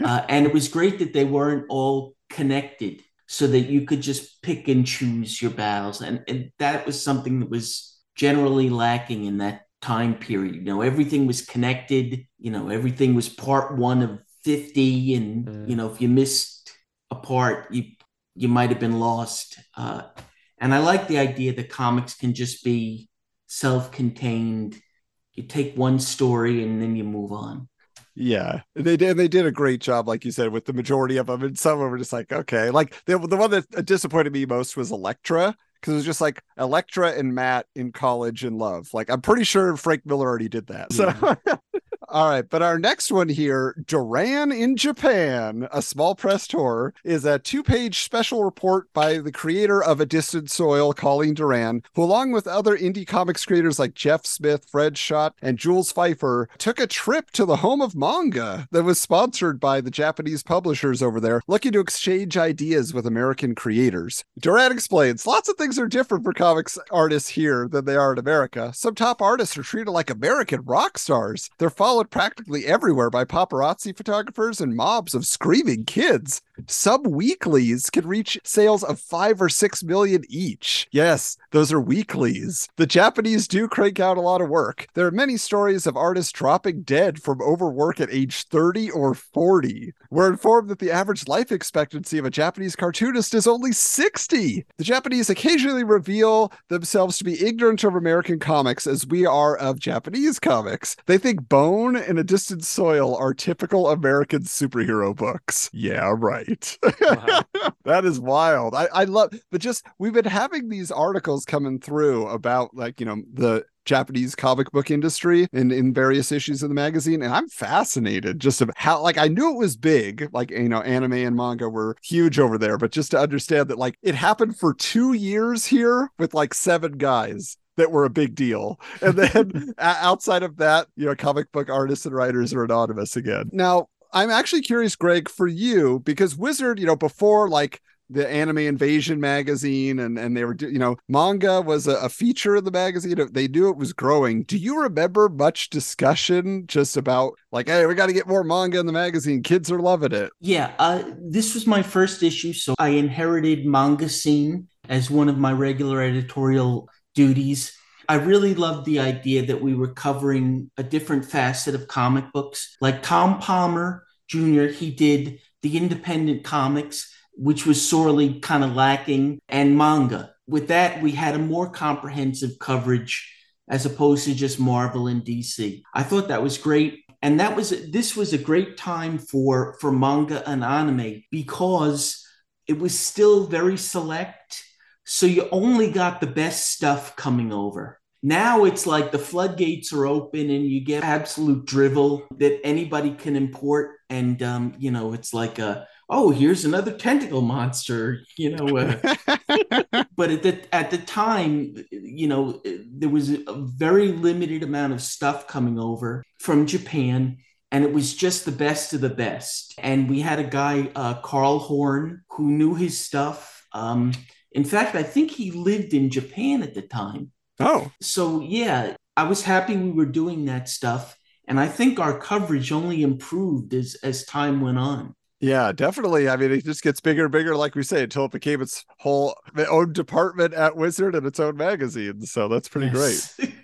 Uh, and it was great that they weren't all connected. so that you could just pick and choose your battles. And, and that was something that was generally lacking in that time period. You know, everything was connected, you know, everything was part one of 50. And, Mm. you know, if you missed a part, you you might have been lost. Uh, and I like the idea that comics can just be self-contained. You take one story and then you move on. Yeah, they did. They did a great job, like you said, with the majority of them. And some of them were just like, okay, like the the one that uh, disappointed me most was Elektra because it was just like Elektra and Matt in college in love. Like I'm pretty sure Frank Miller already did that. So, all right, but our next one here, Doran in Japan, a small press tour, is a two-page special report by the creator of A Distant Soil, Colleen Doran, who, along with other indie comics creators like Jeff Smith, Fred Schodt, and Jules Feiffer, took a trip to the home of manga that was sponsored by the Japanese publishers over there, looking to exchange ideas with American creators. Doran explains lots of things are different for comics artists here than they are in America. Some top artists are treated like American rock stars. They're followed practically everywhere by paparazzi photographers and mobs of screaming kids. Some weeklies can reach sales of five or six million each. Yes, those are weeklies. The Japanese do crank out a lot of work. There are many stories of artists dropping dead from overwork at age 30 or 40. We're informed that the average life expectancy of a Japanese cartoonist is only 60. The Japanese occasionally reveal themselves to be ignorant of American comics as we are of Japanese comics. They think Bone and A Distant Soil are typical American superhero books. Yeah, right. Wow. that is wild. I, I love, but just we've been having these articles coming through about like, you know, the Japanese comic book industry in, in various issues of the magazine. And I'm fascinated just of how, like, I knew it was big, like, you know, anime and manga were huge over there, but just to understand that, like, it happened for two years here with like seven guys that were a big deal. And then outside of that, you know, comic book artists and writers are anonymous again. Now, I'm actually curious, Greg, for you, because Wizard, you know, before like the anime invasion magazine and and they were you know manga was a, a feature of the magazine they knew it was growing do you remember much discussion just about like hey we got to get more manga in the magazine kids are loving it Yeah, uh, this was my first issue, so I inherited manga scene as one of my regular editorial duties. I really loved the idea that we were covering a different facet of comic books. Like Tom Palmer Jr., he did the independent comics, which was sorely kind of lacking, and manga. With that, we had a more comprehensive coverage as opposed to just Marvel and DC. I thought that was great and that was this was a great time for for manga and anime because it was still very select so you only got the best stuff coming over. Now it's like the floodgates are open and you get absolute drivel that anybody can import. And um, you know it's like a oh here's another tentacle monster you know uh, but at the at the time you know there was a very limited amount of stuff coming over from japan and it was just the best of the best. And we had a guy uh, carl horn who knew his stuff. Um, in fact i think he lived in japan at the time. Oh. So yeah i was happy we were doing that stuff. And i think our coverage only improved as as time went on. Yeah definitely. I mean it just gets bigger and bigger like we say until it became its whole own department at wizard and its own magazine. So that's pretty great great.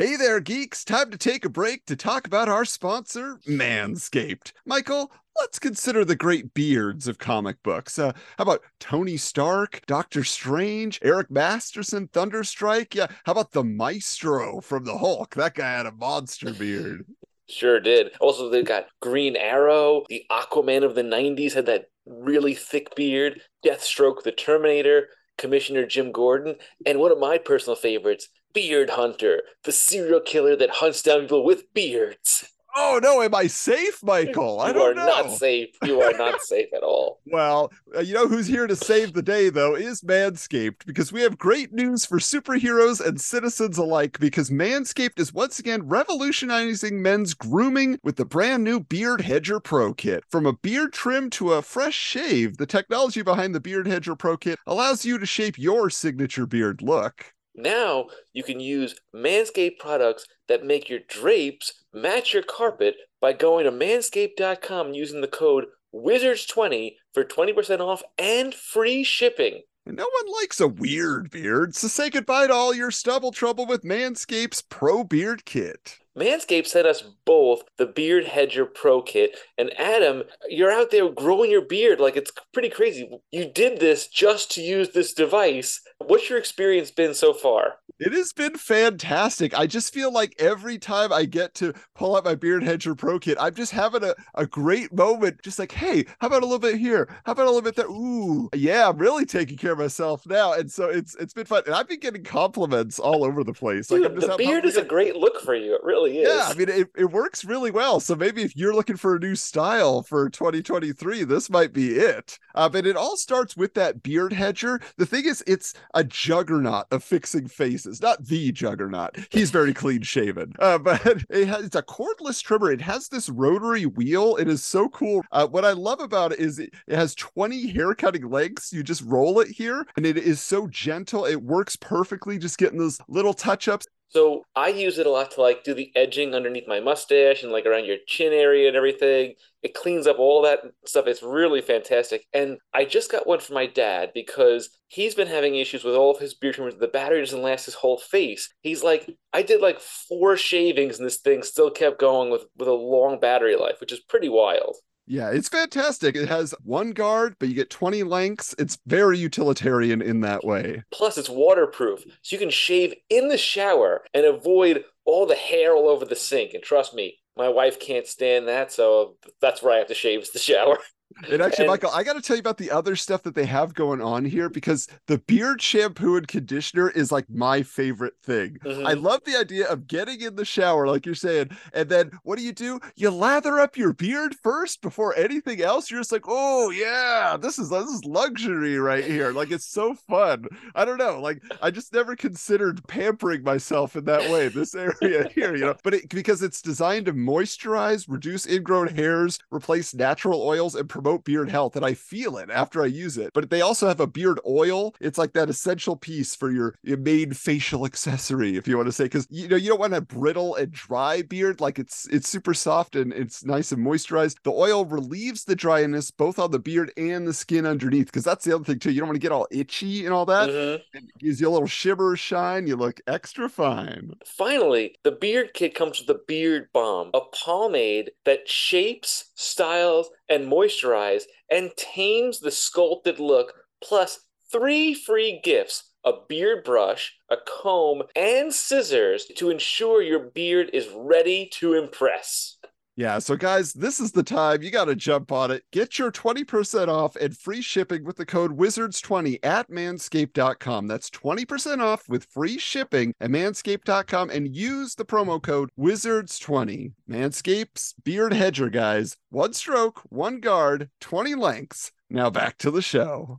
Hey there, geeks. Time to take a break to talk about our sponsor, Manscaped. Michael, let's consider the great beards of comic books. Uh, how about Tony Stark, Doctor Strange, Eric Masterson, Thunderstrike? Yeah, how about the Maestro from the Hulk? That guy had a monster beard. Sure did. Also, they got Green Arrow, the Aquaman of the 90s had that really thick beard, Deathstroke, the Terminator, Commissioner Jim Gordon, and one of my personal favorites, Beard Hunter, the serial killer that hunts down people with beards. Oh no, am I safe, Michael? I don't know. You are not safe. You are not safe at all. Well, uh, you know who's here to save the day, though, is Manscaped, because we have great news for superheroes and citizens alike. Because Manscaped is once again revolutionizing men's grooming with the brand new Beard Hedger Pro Kit. From a beard trim to a fresh shave, the technology behind the Beard Hedger Pro Kit allows you to shape your signature beard look. Now you can use Manscaped products that make your drapes match your carpet by going to manscaped.com using the code WIZARDS20 for 20% off and free shipping. And no one likes a weird beard, so say goodbye to all your stubble trouble with Manscaped's Pro Beard Kit. Manscaped sent us both the Beard Hedger Pro Kit. And Adam, you're out there growing your beard like it's pretty crazy. You did this just to use this device. What's your experience been so far? It has been fantastic. I just feel like every time I get to pull out my Beard Hedger Pro Kit, I'm just having a, a great moment. Just like, hey, how about a little bit here? How about a little bit there? Ooh, yeah, I'm really taking care of myself now. And so it's it's been fun. And I've been getting compliments all over the place. Dude, like I'm just the beard is a great look for you. It really is. Yeah, I mean, it, it works really well. So maybe if you're looking for a new style for 2023, this might be it. Uh, but it all starts with that beard hedger. The thing is, it's a juggernaut of fixing faces, not the juggernaut. He's very clean shaven, uh, but it has, it's a cordless trimmer. It has this rotary wheel. It is so cool. Uh, what I love about it is it, it has 20 hair cutting lengths. You just roll it here, and it is so gentle. It works perfectly, just getting those little touch ups. So I use it a lot to like do the edging underneath my mustache and like around your chin area and everything. It cleans up all that stuff. It's really fantastic. And I just got one for my dad because he's been having issues with all of his beard trimmers. The battery doesn't last his whole face. He's like, I did like four shavings and this thing still kept going with with a long battery life, which is pretty wild. Yeah, it's fantastic. It has one guard, but you get 20 lengths. It's very utilitarian in that way. Plus, it's waterproof, so you can shave in the shower and avoid all the hair all over the sink. And trust me, my wife can't stand that, so that's where I have to shave is the shower. And actually, And- Michael, I got to tell you about the other stuff that they have going on here because the beard shampoo and conditioner is like my favorite thing. Mhm. I love the idea of getting in the shower, like you're saying, and then what do you do? You lather up your beard first before anything else. You're just like, oh yeah, this is this is luxury right here. Like it's so fun. I don't know, like I just never considered pampering myself in that way. This area here, you know, but it, because it's designed to moisturize, reduce ingrown hairs, replace natural oils, and promote beard health, and I feel it after I use it. But they also have a beard oil. It's like that essential piece for your, your main facial accessory, if you want to say, because you know you don't want a brittle and dry beard. Like it's it's super soft and it's nice and moisturized. The oil relieves the dryness both on the beard and the skin underneath, because that's the other thing too. You don't want to get all itchy and all that. Mhm. It gives you a little shimmer shine. You look extra fine. Finally, the beard kit comes with the beard balm, a pomade that shapes, styles, and moisturize and tames the sculpted look, plus three free gifts a beard brush, a comb, and scissors to ensure your beard is ready to impress. Yeah, so guys, this is the time you got to jump on it. Get your 20% off and free shipping with the code WIZARDS20 at manscaped.com. That's 20% off with free shipping at manscaped.com and use the promo code WIZARDS20. Manscapes Beard Hedger, guys. One stroke, one guard, 20 lengths. Now back to the show.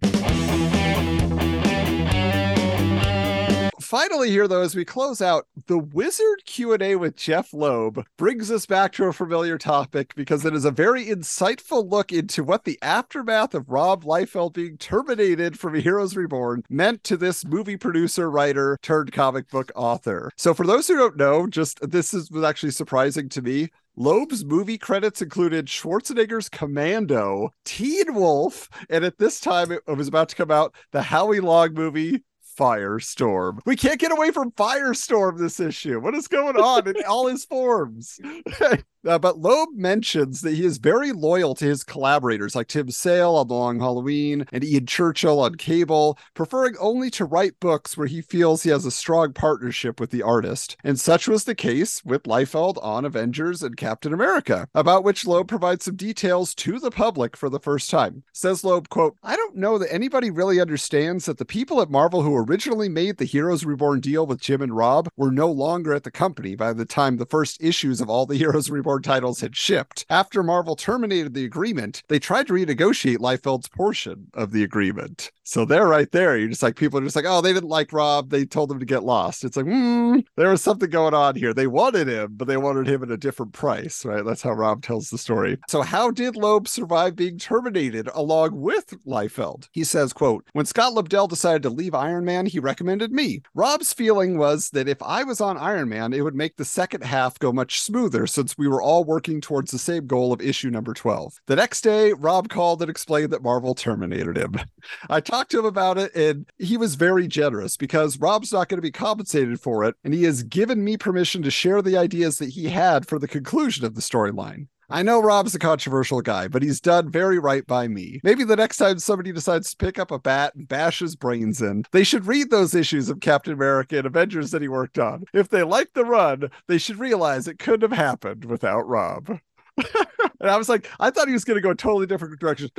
Finally here though as we close out the wizard q&a with jeff loeb brings us back to a familiar topic because it is a very insightful look into what the aftermath of rob liefeld being terminated from heroes reborn meant to this movie producer writer turned comic book author. So for those who don't know just this is was actually surprising to me. Loeb's movie credits included Schwarzenegger's Commando, Teen Wolf, and at this time it was about to come out the Howie Long movie Firestorm. We can't get away from Firestorm this issue. What is going on in all his forms? Uh, but Loeb mentions that he is very loyal to his collaborators like Tim Sale on The Long Halloween and Ian Churchill on Cable, preferring only to write books where he feels he has a strong partnership with the artist. And such was the case with Liefeld on Avengers and Captain America, about which Loeb provides some details to the public for the first time. Says Loeb, quote, I don't know that anybody really understands that the people at Marvel who originally made the Heroes Reborn deal with Jim and Rob were no longer at the company by the time the first issues of all the Heroes Reborn Titles had shipped. After Marvel terminated the agreement, they tried to renegotiate Liefeld's portion of the agreement. So they're right there. You're just like, people are just like, oh, they didn't like Rob. They told him to get lost. It's like, hmm, there was something going on here. They wanted him, but they wanted him at a different price, right? That's how Rob tells the story. So how did Loeb survive being terminated along with Liefeld? He says, quote, when Scott Lobdell decided to leave Iron Man, he recommended me. Rob's feeling was that if I was on Iron Man, it would make the second half go much smoother since we were all working towards the same goal of issue number 12. The next day, Rob called and explained that Marvel terminated him. I talked to him about it and he was very generous because Rob's not going to be compensated for it and he has given me permission to share the ideas that he had for the conclusion of the storyline. I know Rob's a controversial guy, but he's done very right by me. Maybe the next time somebody decides to pick up a bat and bash his brains in, they should read those issues of Captain America and Avengers that he worked on. If they like the run, they should realize it couldn't have happened without Rob. and I was like, I thought he was going to go a totally different direction.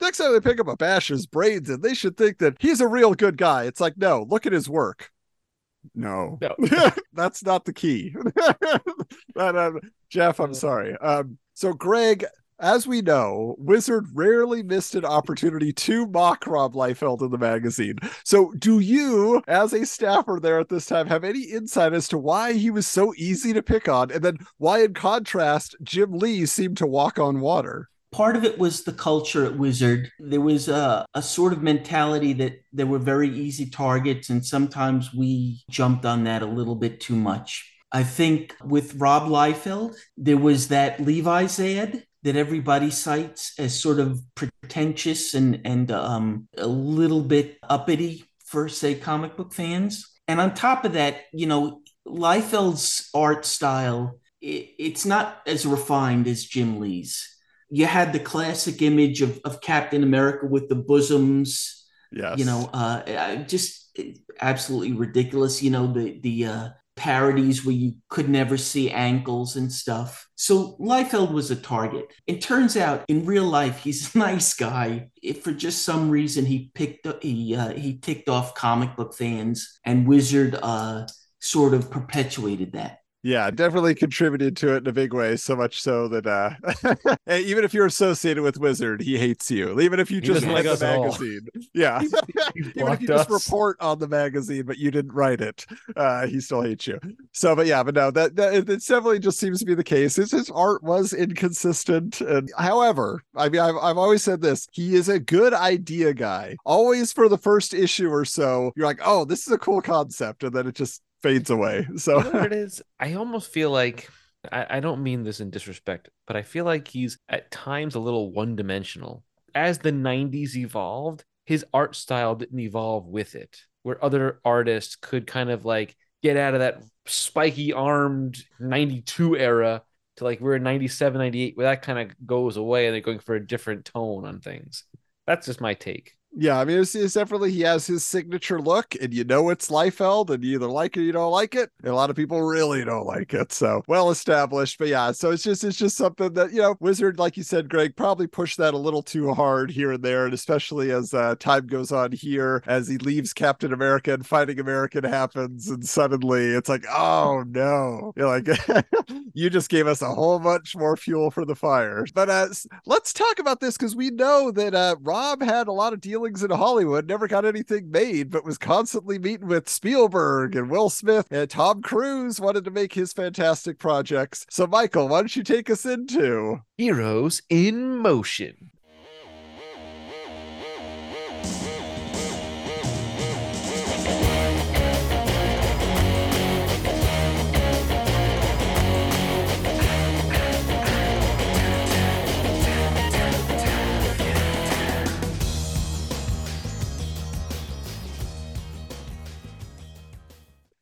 Next time they pick up a bash his brains in, they should think that he's a real good guy. It's like, no, look at his work. No, No. that's not the key. but, um, Jeff, I'm sorry. Um, so, Greg, as we know, Wizard rarely missed an opportunity to mock Rob Liefeld in the magazine. So, do you, as a staffer there at this time, have any insight as to why he was so easy to pick on, and then why, in contrast, Jim Lee seemed to walk on water? Part of it was the culture at Wizard. There was a, a sort of mentality that there were very easy targets, and sometimes we jumped on that a little bit too much. I think with Rob Liefeld, there was that Levi's ad that everybody cites as sort of pretentious and and um, a little bit uppity for say comic book fans. And on top of that, you know, Liefeld's art style it, it's not as refined as Jim Lee's. You had the classic image of, of Captain America with the bosoms, Yes. you know, uh, just absolutely ridiculous. You know, the the uh, parodies where you could never see ankles and stuff. So Liefeld was a target. It turns out in real life he's a nice guy. If for just some reason he picked he uh, he ticked off comic book fans, and Wizard uh, sort of perpetuated that. Yeah, definitely contributed to it in a big way. So much so that uh even if you're associated with Wizard, he hates you. Even if you just like the us all. magazine. Yeah. Even if you blocked just report on the magazine, but you didn't write it, uh, he still hates you. So, but yeah, but no, that, that it, it definitely just seems to be the case. His, his art was inconsistent, and however, I mean, I've I've always said this: he is a good idea guy. Always for the first issue or so, you're like, oh, this is a cool concept, and then it just fades away. So. You know it is? I almost feel like I, I don't mean this in disrespect, but I feel like he's at times a little one dimensional. As the 90s evolved, his art style didn't evolve with it, where other artists could kind of like get out of that spiky armed 92 era to like we're in 97, 98, where that kind of goes away and they're going for a different tone on things. That's just my take. Yeah, I mean, it's, it's definitely he has his signature look, and you know it's Liefeld, and you either like it or you don't like it. And a lot of people really don't like it, so well established. But yeah, so it's just it's just something that you know, Wizard, like you said, Greg, probably pushed that a little too hard here and there, and especially as uh, time goes on here, as he leaves Captain America and Fighting American happens, and suddenly it's like, oh no, you're like, you just gave us a whole bunch more fuel for the fire. But uh, let's talk about this because we know that uh, Rob had a lot of dealings in Hollywood, never got anything made, but was constantly meeting with Spielberg and Will Smith and Tom Cruise wanted to make his fantastic projects. So, Michael, why don't you take us into? Heroes in motion.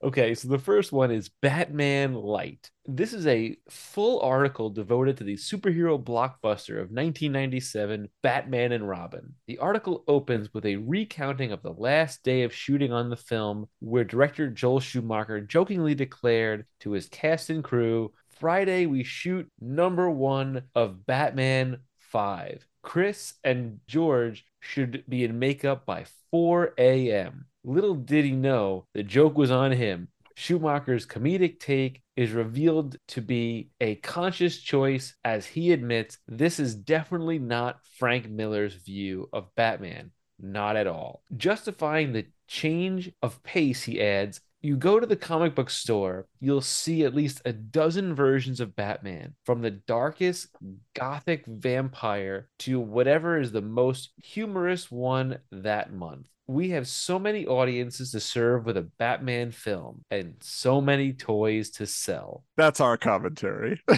Okay, so the first one is Batman Light. This is a full article devoted to the superhero blockbuster of 1997, Batman and Robin. The article opens with a recounting of the last day of shooting on the film, where director Joel Schumacher jokingly declared to his cast and crew, Friday we shoot number one of Batman 5. Chris and George should be in makeup by 4 a.m. Little did he know the joke was on him. Schumacher's comedic take is revealed to be a conscious choice as he admits this is definitely not Frank Miller's view of Batman. Not at all. Justifying the change of pace, he adds, you go to the comic book store, you'll see at least a dozen versions of Batman, from the darkest gothic vampire to whatever is the most humorous one that month. We have so many audiences to serve with a Batman film and so many toys to sell. That's our commentary.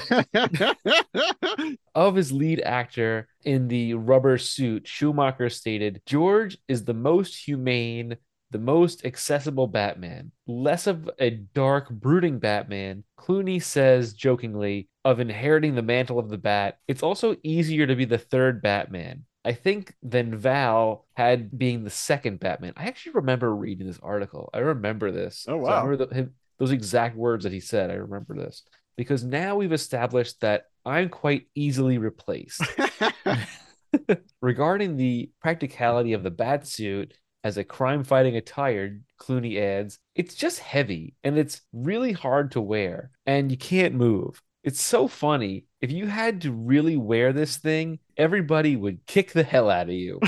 Of his lead actor in the rubber suit, Schumacher stated, George is the most humane, the most accessible Batman, less of a dark, brooding Batman. Clooney says jokingly of inheriting the mantle of the Bat, it's also easier to be the third Batman. I think than Val had being the second Batman. I actually remember reading this article. I remember this. Oh, So I wow. remember the, him, those exact words that he said. I remember this because now we've established that I'm quite easily replaced. Regarding the practicality of the bat suit as a crime fighting attire, Clooney adds, it's just heavy and it's really hard to wear and you can't move. It's so funny. If you had to really wear this thing, everybody would kick the hell out of you.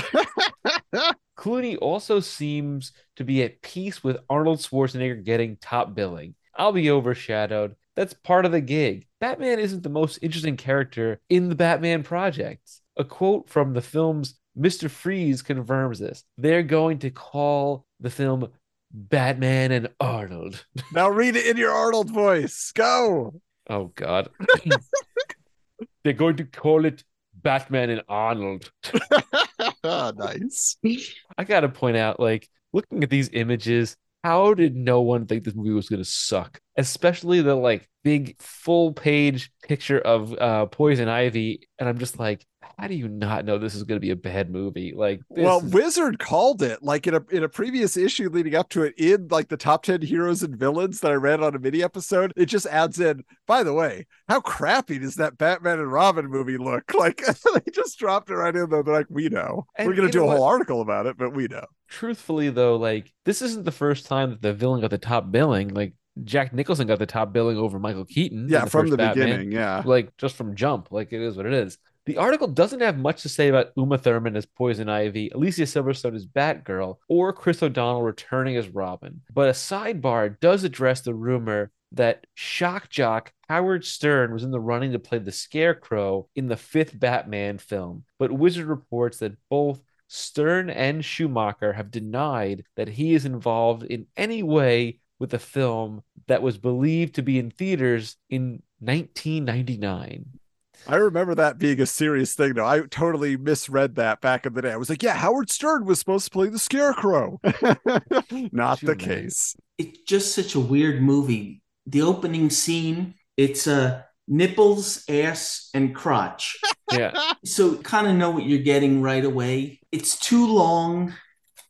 Clooney also seems to be at peace with Arnold Schwarzenegger getting top billing. I'll be overshadowed. That's part of the gig. Batman isn't the most interesting character in the Batman projects. A quote from the film's Mr. Freeze confirms this. They're going to call the film Batman and Arnold. now read it in your Arnold voice. Go. Oh, God. They're going to call it Batman and Arnold. nice. I gotta point out, like, looking at these images, how did no one think this movie was gonna suck? Especially the like big full page picture of uh Poison Ivy, and I'm just like, how do you not know this is gonna be a bad movie? Like, this Well, is- Wizard called it like in a in a previous issue leading up to it in like the top 10 heroes and villains that I read on a mini episode. It just adds in, by the way, how crappy does that Batman and Robin movie look? Like they just dropped it right in there. They're like, we know. And We're gonna do a whole what? article about it, but we know. truthfully though, like, this isn't the first time that the villain got the top billing. Like, Jack Nicholson got the top billing over Michael Keaton. Yeah, from the Batman. beginning. Yeah. like just from jump like it is what it is the article doesn't have much to say about uma thurman as poison ivy alicia silverstone as batgirl or chris o'donnell returning as robin but a sidebar does address the rumor that shock jock howard stern was in the running to play the scarecrow in the fifth batman film but wizard reports that both stern and schumacher have denied that he is involved in any way with the film that was believed to be in theaters in 1999. I remember that being a serious thing though. I totally misread that back in the day. I was like, yeah, Howard Stern was supposed to play the scarecrow. Not Too the bad. case. it's just such a weird movie. The opening scene, it's uh, nipples, ass, and crotch. Yeah. So kind of know what you're getting right away. It's too long.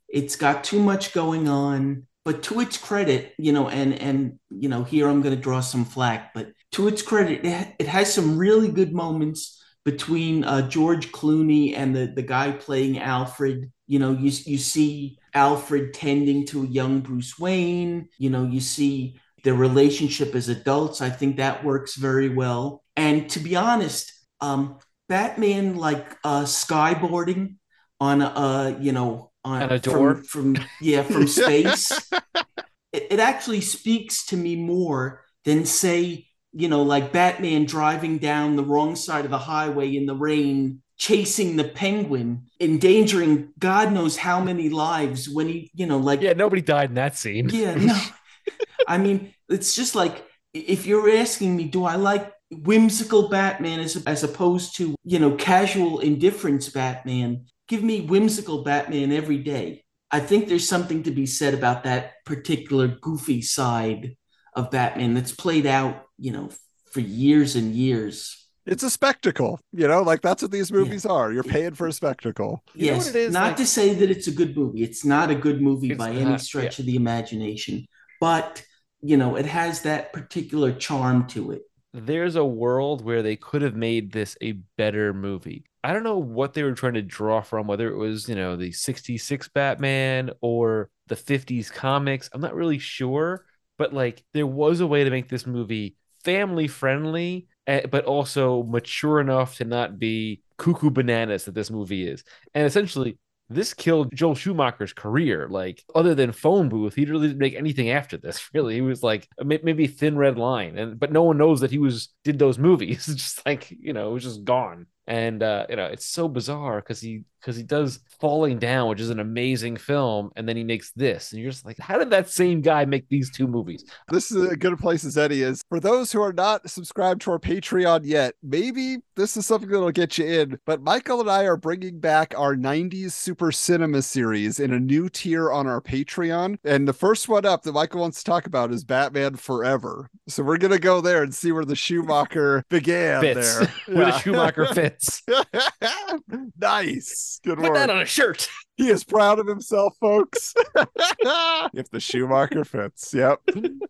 It's got too much going on. But to its credit, you know, and and you know, here I'm going to draw some flack. But to its credit, it, it has some really good moments between uh, George Clooney and the the guy playing Alfred. You know, you you see Alfred tending to a young Bruce Wayne. You know, you see their relationship as adults. I think that works very well. And to be honest, um, Batman like uh, skyboarding on a you know on, On a door? from, from yeah from space. it, it actually speaks to me more than say you know like Batman driving down the wrong side of the highway in the rain chasing the penguin endangering god knows how many lives when he you know like Yeah, nobody died in that scene. yeah, no. I mean, it's just like if you're asking me, do I like whimsical Batman as as opposed to you know casual indifference Batman? Give me whimsical Batman every day. I think there's something to be said about that particular goofy side of Batman that's played out, you know, for years and years. It's a spectacle, you know, like that's what these movies are. You're paying for a spectacle. You know yes, what it is, not like- to say that it's a good movie. It's not a good movie It's by any not, stretch of the imagination, but you know, it has that particular charm to it. There's a world where they could have made this a better movie. I don't know what they were trying to draw from, whether it was, you know, the 66 Batman or the 50s comics. I'm not really sure, but like there was a way to make this movie family friendly, eh, but also mature enough to not be cuckoo bananas that this movie is. And essentially, this killed Joel Schumacher's career. Like, other than Phone Booth, he really didn't make anything after this. Really, he was like maybe Thin Red Line, and but no one knows that he was did those movies. It's just like you know, it was just gone. And uh, you know, it's so bizarre because he because he does Falling Down, which is an amazing film, and then he makes this, and you're just like, how did that same guy make these two movies? This is a good place as any is. For those who are not subscribed to our Patreon yet, maybe this is something that'll get you in. But Michael and I are bringing back our 90s Super Cinema series in a new tier on our Patreon. And the first one up that Michael wants to talk about is Batman Forever. So we're going to go there and see where the Schumacher began Fits there. where the Schumacher fits. nice. Good Put work. that on a shirt. He is proud of himself, folks. if the Schumacher fits. Yep.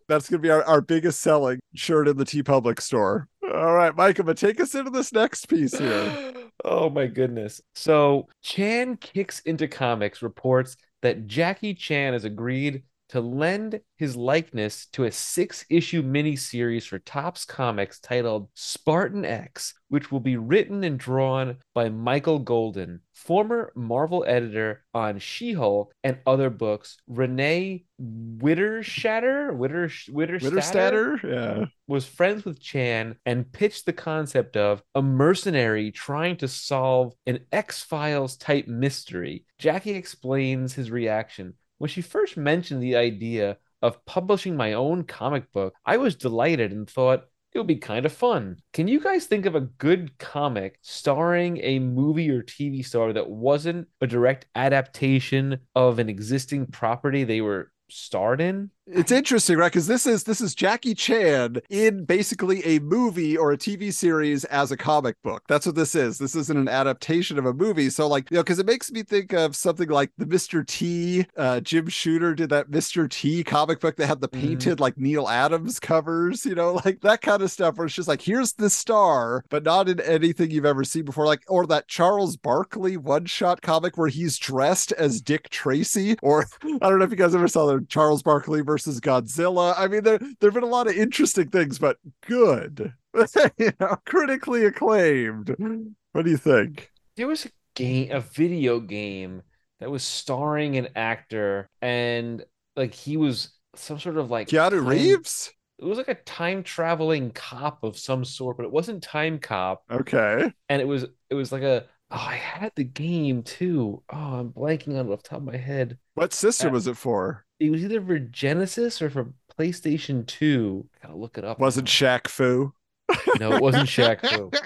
That's going to be our, our biggest selling shirt in the TeePublic store. All right, Micah, but take us into this next piece here. oh my goodness. So Chan Kicks into Comics reports that Jackie Chan has agreed to lend his likeness to a six issue miniseries for Topps Comics titled Spartan X, which will be written and drawn by Michael Golden, former Marvel editor on She Hulk and other books. Renee Wittershatter? Witter? Witterstatter? Yeah. was friends with Chan and pitched the concept of a mercenary trying to solve an X Files type mystery. Jackie explains his reaction. When she first mentioned the idea of publishing my own comic book, I was delighted and thought it would be kind of fun. Can you guys think of a good comic starring a movie or TV star that wasn't a direct adaptation of an existing property they were starred in? It's interesting, right? Because this is this is Jackie Chan in basically a movie or a TV series as a comic book. That's what this is. This isn't an adaptation of a movie. So, like, you know, because it makes me think of something like the Mr. T. Uh, Jim Shooter did that Mr. T comic book that had the Mhm. painted like Neal Adams covers, you know, like that kind of stuff where it's just like, here's the star, but not in anything you've ever seen before. Like, or that Charles Barkley one shot comic where he's dressed as Dick Tracy, or I don't know if you guys ever saw the Charles Barkley versus Godzilla. I mean, there there have been a lot of interesting things, but good, you know, critically acclaimed. What do you think? there was a game a video game that was starring an actor and like he was some sort of like Keanu time- Reeves? it was like a time traveling cop of some sort but it wasn't time cop Okay. and it was it was like a oh i had the game too oh i'm blanking on it off the top of my head What system Uh, was it for? It was either for genesis or for playstation 2 I gotta look it up Wasn't now. Shaq Fu? no it wasn't Shaq Fu.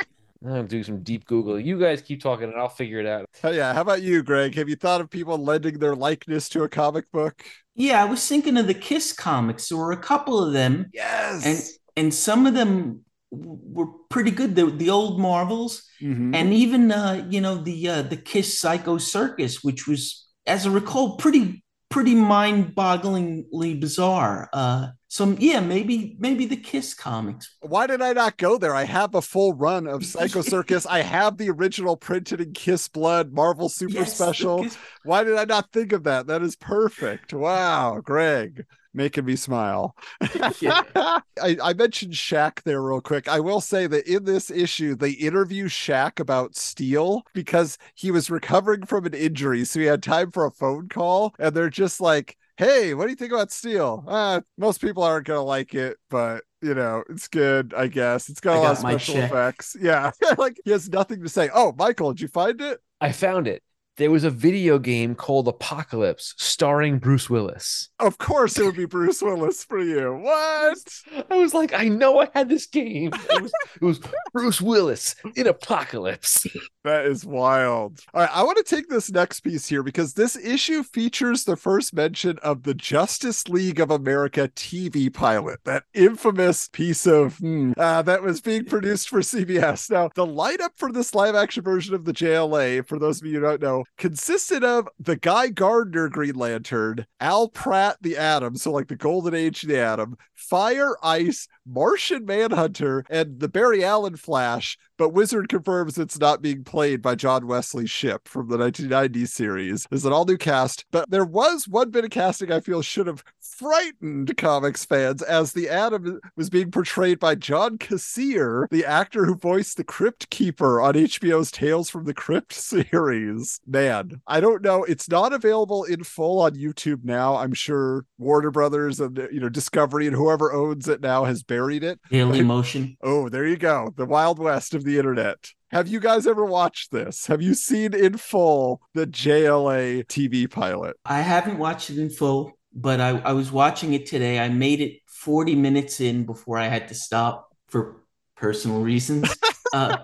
i'm doing some deep google you guys keep talking and i'll figure it out Oh, yeah. How about you, Greg? Have you thought of people lending their likeness to a comic book? Yeah, I was thinking of the Kiss comics. There were a couple of them, Yes. and and some of them were pretty good. The the old Marvels, Mhm. and even uh, you know the uh, the Kiss Psycho Circus, which was, as I recall, pretty pretty mind-bogglingly bizarre. Uh, so yeah, maybe maybe the Kiss comics. Why did I not go there? I have a full run of Psycho Circus. I have the original printed in Kiss Blood Marvel Super Yes, Special. Why did I not think of that? That is perfect. Wow, Greg, making me smile. Yeah. I, I mentioned Shaq there real quick. I will say that in this issue, they interview Shaq about Steel because he was recovering from an injury. So he had time for a phone call. And they're just like, hey, what do you think about Steel? Uh, most people aren't going to like it, but you know, it's good, I guess. It's got a lot of got special check. effects. Yeah. like he has nothing to say. Oh, Michael, did you find it? I found it. There was a video game called Apocalypse starring Bruce Willis. Of course it would be Bruce Willis for you. What? I was like, I know I had this game. It was, it was Bruce Willis in Apocalypse. That is wild. All right, I want to take this next piece here because this issue features the first mention of the Justice League of America TV pilot, that infamous piece of hmm, uh, that was being produced for CBS. Now, the lineup for this live action version of the JLA, for those of you who don't know, consisted of the Guy Gardner Green Lantern, Al Pratt the Atom, so like the Golden Age the Atom, Fire, Ice, Martian Manhunter and the Barry Allen Flash, but Wizard confirms it's not being played by John Wesley Shipp from the 1990 series. There's an all new cast, but there was one bit of casting I feel should have frightened comics fans as the Atom was being portrayed by John Kassir, the actor who voiced the Crypt Keeper on HBO's Tales from the Crypt series. Man, I don't know. It's not available in full on YouTube now. I'm sure Warner Brothers and you know Discovery and whoever owns it now has buried it. Daily Motion. Oh, there you go. The Wild West of the internet. Have you guys ever watched this? Have you seen in full the JLA TV pilot? I haven't watched it in full, but I, I was watching it today. I made it 40 minutes in before I had to stop for personal reasons. uh,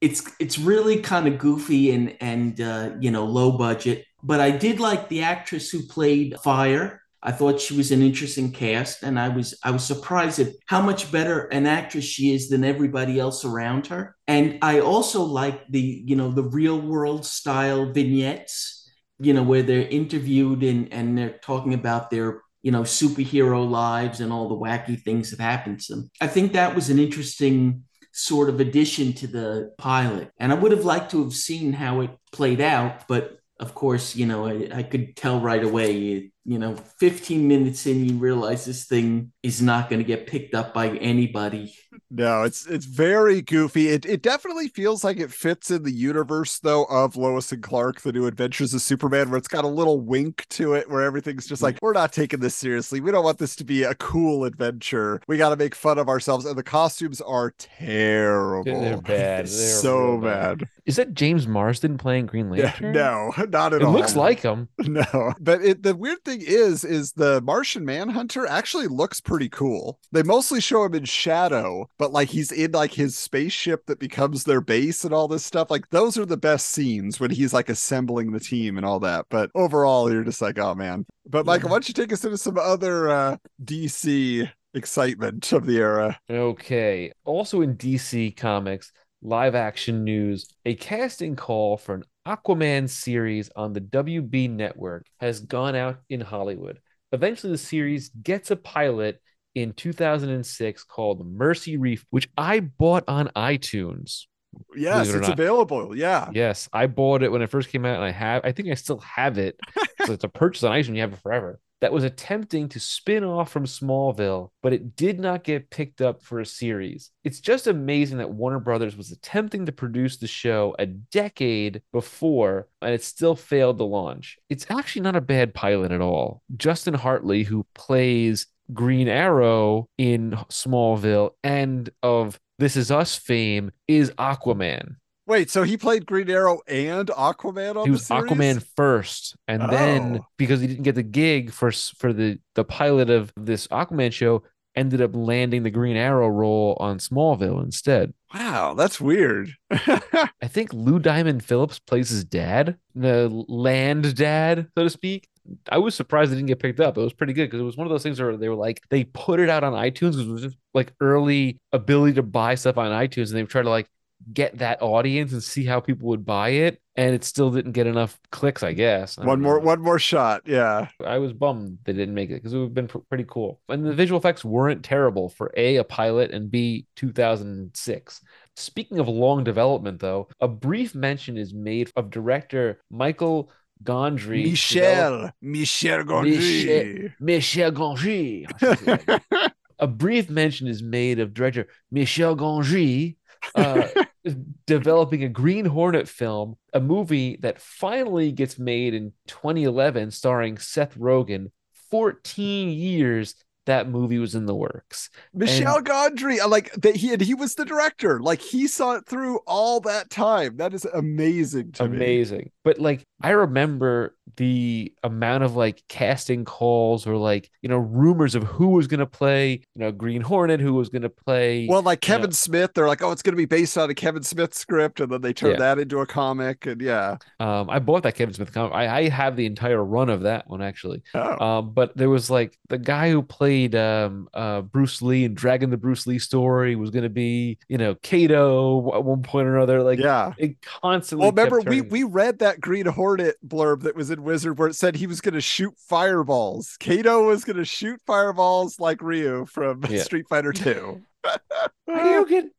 it's it's really kind of goofy and and uh, you know low budget, but I did like the actress who played Fire. I thought she was an interesting cast, and I was I was surprised at how much better an actress she is than everybody else around her. And I also like the you know the real world style vignettes, you know where they're interviewed and and they're talking about their you know superhero lives and all the wacky things that happened to them. I think that was an interesting sort of addition to the pilot, and I would have liked to have seen how it played out, but of course, you know, I, I could tell right away, you know, 15 minutes in, you realize this thing is not going to get picked up by anybody. No, it's it's very goofy. It it definitely feels like it fits in the universe though of Lois and Clark, the new adventures of Superman, where it's got a little wink to it where everything's just like, we're not taking this seriously. We don't want this to be a cool adventure. We gotta make fun of ourselves. And the costumes are terrible. They're bad. They're so bad. bad. Is that James Marsden playing Green Yeah, Lantern? no, not at It all. It looks like him. No, but it, the weird thing is, is the Martian Manhunter actually looks pretty cool. They mostly show him in shadow, but like he's in like his spaceship that becomes their base and all this stuff. Like those are the best scenes when he's like assembling the team and all that. But overall, you're just like, oh man. But Michael, why don't you take us into some other uh, DC excitement of the era? Okay. Also in DC Comics, live action news, a casting call for an Aquaman series on the WB network has gone out in Hollywood. Eventually, the series gets a pilot in 2006 called Mercy Reef, which I bought on iTunes. Yes, it it's not. available. Yeah. Yes, I bought it when it first came out, and I have. I think I still have it. so it's a purchase on iTunes. You have it forever. That was attempting to spin off from Smallville, but it did not get picked up for a series. It's just amazing that Warner Brothers was attempting to produce the show a decade before, and it still failed to launch. It's actually not a bad pilot at all. Justin Hartley, who plays Green Arrow in Smallville and of This Is Us fame, is Aquaman. Wait, so he played Green Arrow and Aquaman on he the was series? Aquaman first, and then Oh. because he didn't get the gig for for the the pilot of this Aquaman show, ended up landing the Green Arrow role on Smallville instead. Wow, that's weird. I think Lou Diamond Phillips plays his dad, the land dad, so to speak. I was surprised it didn't get picked up. It was pretty good because it was one of those things where they were like they put it out on iTunes because it was just like early ability to buy stuff on iTunes, and they try to like get that audience and see how people would buy it, and it still didn't get enough clicks. I guess I one more know. one more shot. Yeah. I was bummed they didn't make it because it would have been pr- pretty cool. And the visual effects weren't terrible for A, a pilot, and B, 2006. Speaking of long development, though, a brief mention is made of director Michael Gondry. Michel. Michel Gondry. Michel Gondry. a brief mention is made of director Michel Gondry uh, developing a Green Hornet film, a movie that finally gets made in 2011, starring Seth Rogen. 14 years that movie was in the works. Michel Gondry. I Like that he and he was the director. Like he saw it through all that time. That is amazing to me. Amazing. But like I remember the amount of like casting calls or like, you know, rumors of who was going to play, you know, Green Hornet, who was going to play Well, like you know, Kevin Smith, they're like, oh, it's going to be based on a Kevin Smith script, and then they turn Yeah. that into a comic, and yeah. Um, I bought that Kevin Smith comic. I, I have the entire run of that one actually. Oh, Um, but there was like the guy who played um uh Bruce Lee and Dragon the Bruce Lee story was gonna be, you know, Kato at one point or another. Like yeah. it constantly Well, remember we we read that that Green Hornet blurb that was in Wizard where it said he was going to shoot fireballs. Kato was going to shoot fireballs like Ryu from Yeah. Street Fighter 2. Hadouken.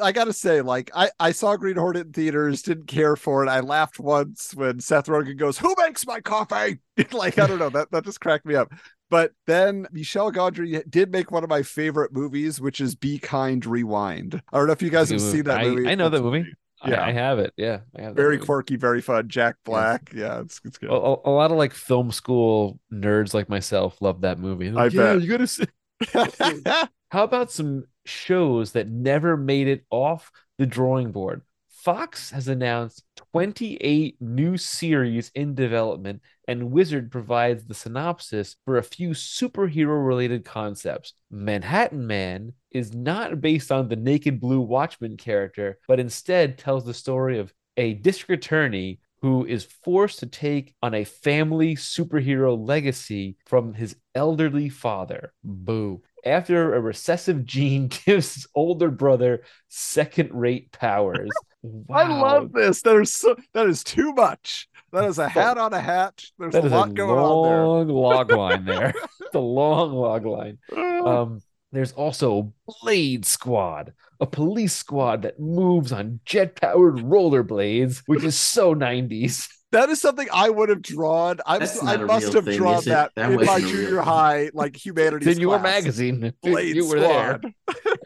I gotta say, like, I, I saw Green Hornet in theaters, didn't care for it. I laughed once when Seth Rogen goes, Who makes my coffee? like, I don't know, that, that just cracked me up. But then Michel Gondry did make one of my favorite movies, which is Be Kind Rewind. I don't know if you guys have seen that movie. I know that movie. Yeah. I, I have it. Yeah, I have Very quirky, very fun. Jack Black. Yeah, it's, it's good. A, a- lot of like film school nerds like myself love that movie. They're I yeah, bet. you gotta see. How about some shows that never made it off the drawing board? Fox has announced 28 new series in development, and Wizard provides the synopsis for a few superhero related concepts. Manhattan Man is not based on the Naked Blue Watchman character, but instead tells the story of a district attorney who is forced to take on a family superhero legacy from his elderly father. Boo. After a recessive gene gives his older brother second rate powers. I love this. That is so that is too much. That is a hat on a hat. There's That a is a lot going on long log line there. the long log line. Um, there's also Blade Squad, a police squad that moves on jet powered rollerblades, which is so 90s. That is something I would have drawn. I, That's I must have thing, drawn that, That in my wasn't real junior high, like humanities. In your magazine. Blade you were there.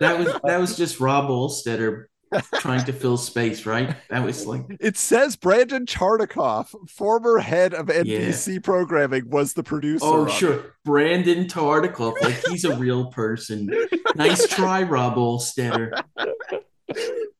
That was that was just Rob Allstetter trying to fill space, right? That was like It says Brandon Charnikoff, former head of NBC programming, was the producer. Oh, on it. sure. Brandon Tartikoff. Like he's a real person. Nice try, Rob Allstetter,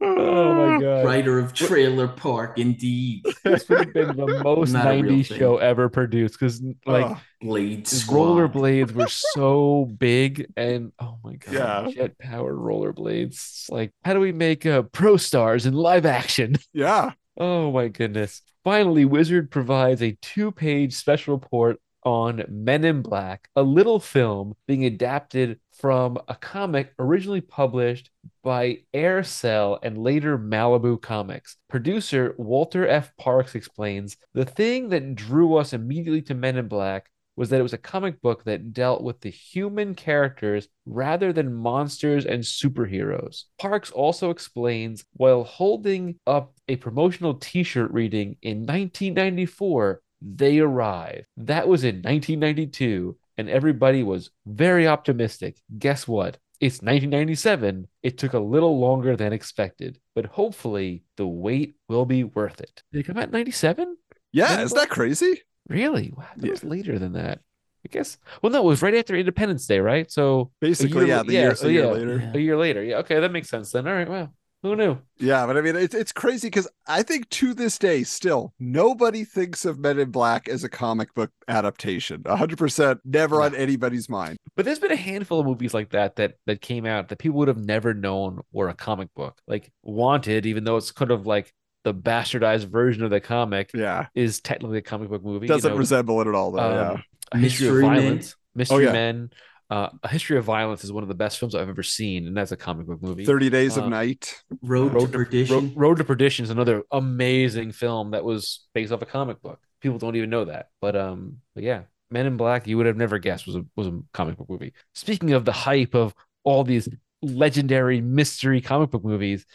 Oh my god. writer of Trailer Park, indeed. This would have been the most Not 90s show ever produced because like Ugh. Blade the rollerblades were so big and oh my god, Yeah. jet powered rollerblades. It's like, how do we make uh, ProStars in live action? yeah. Oh my goodness. Finally, Wizard provides a two page special report on Men in Black, a little film being adapted from a comic originally published by Aircel and later Malibu Comics. Producer Walter F. Parkes explains the thing that drew us immediately to Men in Black was that it was a comic book that dealt with the human characters rather than monsters and superheroes. Parkes also explains while holding up a promotional t shirt reading in 1994, they arrive. That was in 1992, and everybody was very optimistic. Guess what? It's 1997. It took a little longer than expected, but hopefully the wait will be worth it. Did it come out in 97? Yeah. Isn't that crazy? Really? Wow, that was later than that. I guess. Well, no, it was right after Independence Day, right? So Basically, year- yeah. The year, so a year yeah, later. A year later. Yeah. Okay, that makes sense then. All right. Wow. Who knew? Yeah, but I mean, it's it's crazy because I think to this day, still nobody thinks of Men in Black as a comic book adaptation. hundred percent, never on anybody's mind. But there's been a handful of movies like that that that came out that people would have never known were a comic book. Like Wanted, even though it's kind of like the bastardized version of the comic, Yeah, is technically a comic book movie. doesn't know? resemble it at all, though. Um, A History of Mystery Men. Violence. Mystery yeah. Men. Uh, a History of Violence is one of the best films I've ever seen, and that's a comic book movie. Thirty Days uh, of Night. Road, Road to to, Perdition. Road, Road to Perdition is another amazing film that was based off a comic book. People don't even know that, but um, but yeah, Men in Black you would have never guessed was a was a comic book movie. Speaking of the hype of all these legendary mystery comic book movies,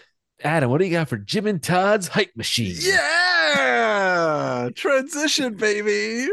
Adam, what do you got for Jim and Todd's hype machine? Yeah, transition, baby.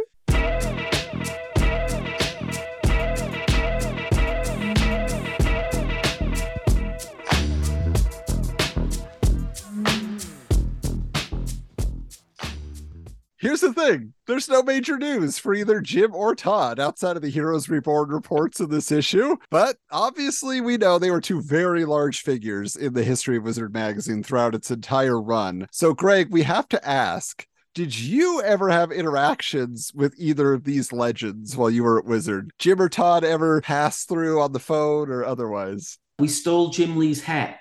Here's the thing there's no major news for either Jim or Todd outside of the Heroes Reborn reports in this issue. But obviously, we know they were two very large figures in the history of Wizard Magazine throughout its entire run. So, Greg, we have to ask did you ever have interactions with either of these legends while you were at Wizard? Jim or Todd ever pass through on the phone or otherwise? We stole Jim Lee's hat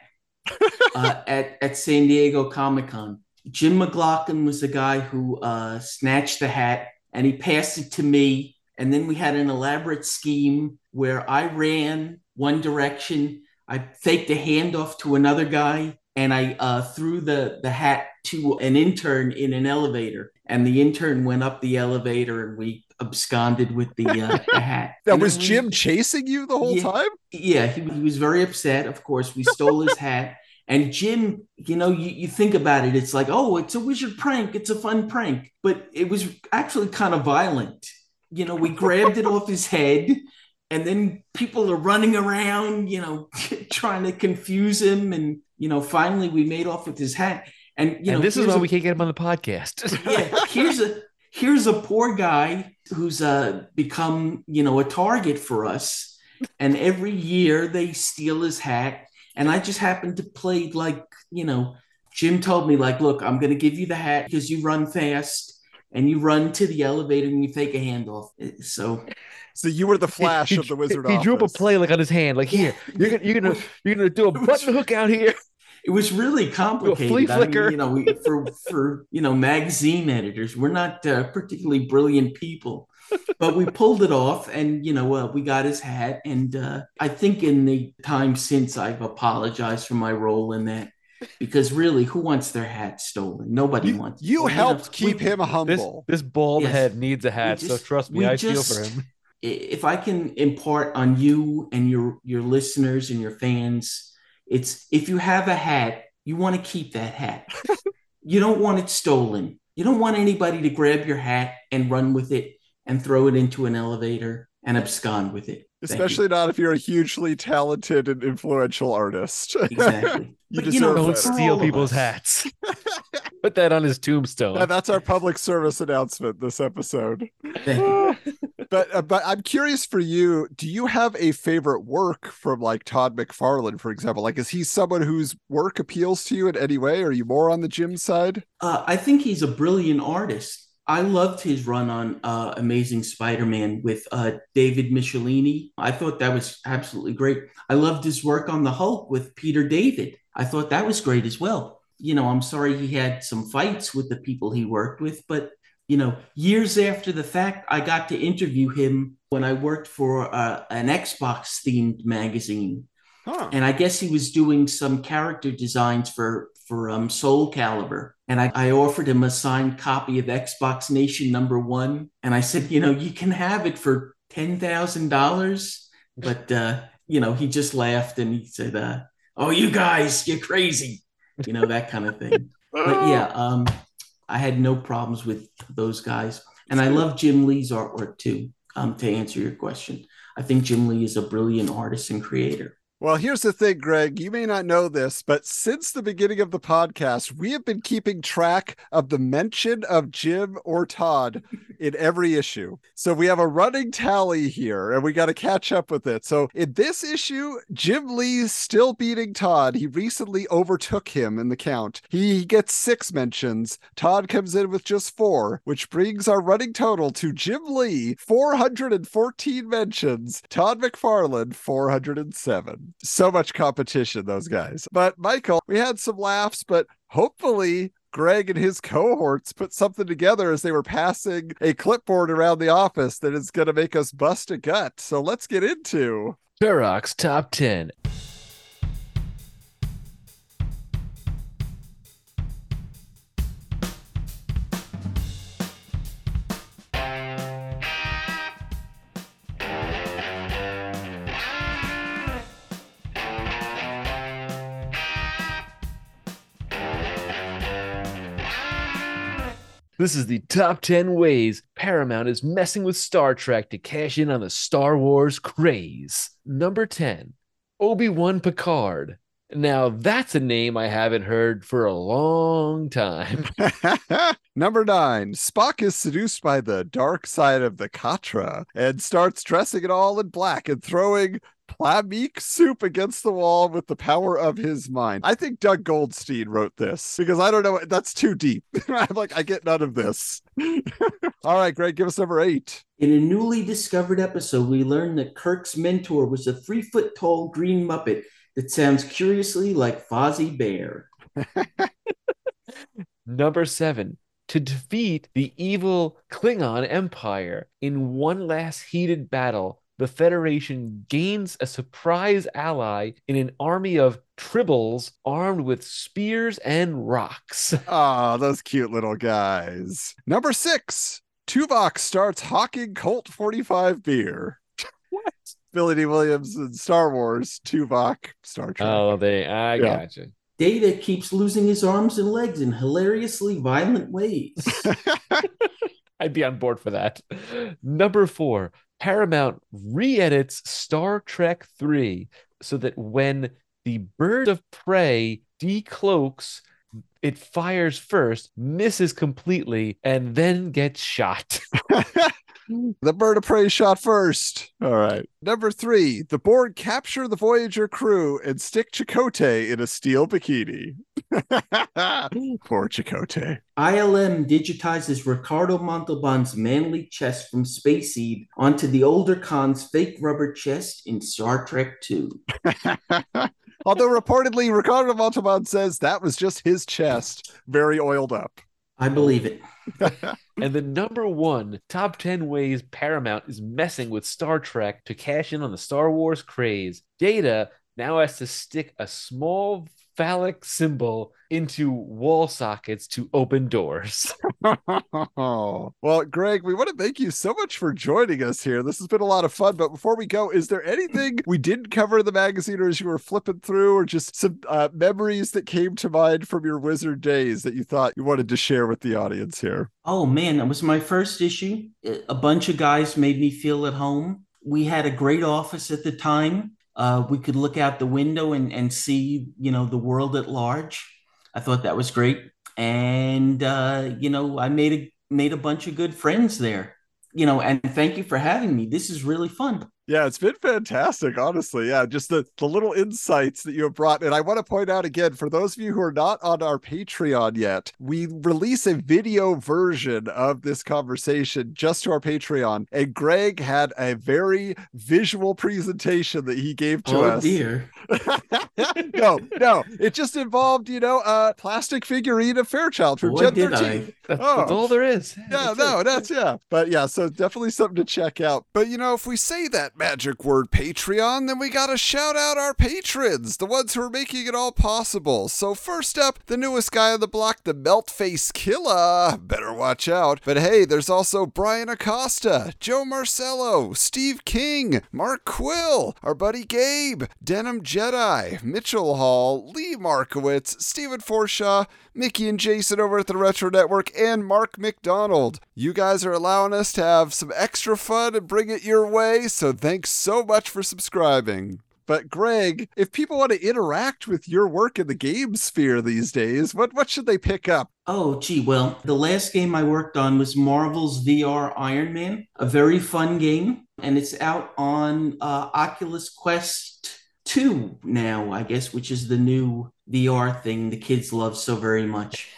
uh, at at San Diego Comic Con. Jim McLauchlin was the guy who uh, snatched the hat and he passed it to me. And then we had an elaborate scheme where I ran one direction, I faked a handoff to another guy, and I uh, threw the the hat to an intern in an elevator, and the intern went up the elevator, and we absconded with the, uh, the hat. That And was we- Jim chasing you the whole Yeah. time? yeah, he, he was very upset. Of course, we stole his hat. And Jim, you know, you, you think about it, it's like, oh, it's a wizard prank. It's a fun prank. But it was actually kind of violent. You know, we grabbed it off his head, and then people are running around, you know, trying to confuse him. And, you know, finally we made off with his hat. And, you know, and this is why a- we can't get him on the podcast. yeah, here's a here's a poor guy who's uh become you know a target for us, and every year they steal his hat, and I just happened to play like you know Jim told me like, look, I'm gonna give you the hat because you run fast and you run to the elevator and you take a handoff. So So you were the flash he, of the wizard he drew up a play like on his hand, like here, you're gonna you're gonna you're gonna do a button hook out here. it was really complicated. flea I mean, flicker. you know, we, for for you know magazine editors, we're not uh, particularly brilliant people, but we pulled it off, and you know, uh, we got his hat. And uh, I think in the time since, I've apologized for my role in that because really, who wants their hat stolen? Nobody You, wants. you Well, helped know, keep we- him humble. this bald Yes. head needs a hat, so trust me, I just- feel for him. if I can impart on you and your your listeners and your fans, it's if you have a hat, you want to keep that hat. you don't want it stolen. You don't want anybody to grab your hat and run with it and throw it into an elevator and abscond with it. Thank you. Especially not if you're a hugely talented and influential artist. exactly. You But, you know, Don't better. for all steal people's hats. Put that on his tombstone. And that's our public service announcement this episode. But uh, but I'm curious for you. Do you have a favorite work from like Todd McFarlane, for example? Like, is he someone whose work appeals to you in any way? Are you more on the Jim side? Uh, I think he's a brilliant artist. I loved his run on uh, Amazing Spider-Man with uh, David Michelinie. I thought that was absolutely great. I loved his work on the Hulk with Peter David. I thought that was great as well. You know, I'm sorry he had some fights with the people he worked with, but you know, years after the fact, I got to interview him when I worked for uh, an Xbox themed magazine Huh. and I guess he was doing some character designs for for um, Soul Calibur. And I, I offered him a signed copy of Xbox Nation number one, and I said, you know, you can have it for ten thousand dollars, but uh, you know, he just laughed and he said, uh, "Oh, you guys, you're crazy," you know, that kind of thing. But yeah, um, I had no problems with those guys, and I love Jim Lee's artwork too. Um, to answer your question, I think Jim Lee is a brilliant artist and creator. Well, here's the thing, Greg. You may not know this, but since the beginning of the podcast, we have been keeping track of the mention of Jim or Todd in every issue. So we have a running tally here, and we got to catch up with it. So in this issue, Jim Lee's still beating Todd. He recently overtook him in the count. He gets six mentions. Todd comes in with just four, which brings our running total to Jim Lee, 414 mentions, Todd McFarlane, 407 so much competition, those mm-hmm. guys. But Michael, we had some laughs, but hopefully Greg and his cohorts put something together as they were passing a clipboard around the office that is going to make us bust a gut. So let's get into. Turok's top 10. This is the top 10 ways Paramount is messing with Star Trek to cash in on the Star Wars craze. Number 10, Obi Wan Picard. Now, that's a name I haven't heard for a long time. Number nine, Spock is seduced by the dark side of the Katra and starts dressing it all in black and throwing plomeek soup against the wall with the power of his mind. I think Doug Goldstein wrote this because I don't know. That's too deep. I'm like, I get none of this. all right, Greg, give us number eight. In a newly discovered episode, we learned that Kirk's mentor was a three foot tall green Muppet that sounds curiously like Fozzie Bear. Number seven, to defeat the evil Klingon Empire in one last heated battle, the Federation gains a surprise ally in an army of tribbles armed with spears and rocks. Ah, those cute little guys. Number six, Tuvok starts hawking Colt 45 beer. What? Billy Dee Williams in Star Wars, Tuvok, Star Trek. Oh, they, I Yeah. gotcha. Data keeps losing his arms and legs in hilariously violent ways. I'd be on board for that. Number four, Paramount re edits Star Trek 3 so that when the bird of prey decloaks, it fires first, misses completely, and then gets shot. the bird of prey shot first. All right. Number three, the Borg capture the Voyager crew and stick Chakotay in a steel bikini. Poor Chakotay. ILM digitizes Ricardo Montalban's manly chest from Space Seed onto the older Khan's fake rubber chest in Star Trek II. Although reportedly, Ricardo Montalban says that was just his chest, very oiled up. I believe it. and the number one top 10 ways Paramount is messing with Star Trek to cash in on the Star Wars craze. Data now has to stick a small phallic symbol into wall sockets to open doors. well, Greg, we want to thank you so much for joining us here. This has been a lot of fun. But before we go, is there anything we didn't cover in the magazine or as you were flipping through, or just some uh, memories that came to mind from your wizard days that you thought you wanted to share with the audience here? Oh man, that was my first issue. A bunch of guys made me feel at home. We had a great office at the time. Uh, we could look out the window and, and see, you know, the world at large. I thought that was great. And uh, you know, I made a made a bunch of good friends there. You know, and thank you for having me. This is really fun. Yeah, it's been fantastic, honestly. Yeah, just the, the little insights that you have brought. And I want to point out again for those of you who are not on our Patreon yet, we release a video version of this conversation just to our Patreon. And Greg had a very visual presentation that he gave to oh us. dear. no, no, it just involved, you know, a plastic figurine of Fairchild from Gen 13. That's, Oh. that's all there is. Yeah, That's no, it. that's yeah. But yeah, so definitely something to check out. But you know, if we say that magic word Patreon, then we gotta shout out our patrons, the ones who are making it all possible. So first up, the newest guy on the block, the Melt Face Killer. Better watch out. But hey, there's also Brian Acosta, Joe Marcello, Steve King, Mark Quill, our buddy Gabe, Denim Jedi, Mitchell Hall, Lee Markowitz, Stephen Forshaw, Mickey and Jason over at the Retro Network, and Mark McDonald. You guys are allowing us to have some extra fun and bring it your way, so thanks so much for subscribing. But Greg, if people want to interact with your work in the game sphere these days, what what should they pick up? Oh, gee, well, the last game I worked on was Marvel's VR Iron Man, a very fun game, and it's out on uh, Oculus Quest 2 now, I guess, which is the new VR thing the kids love so very much.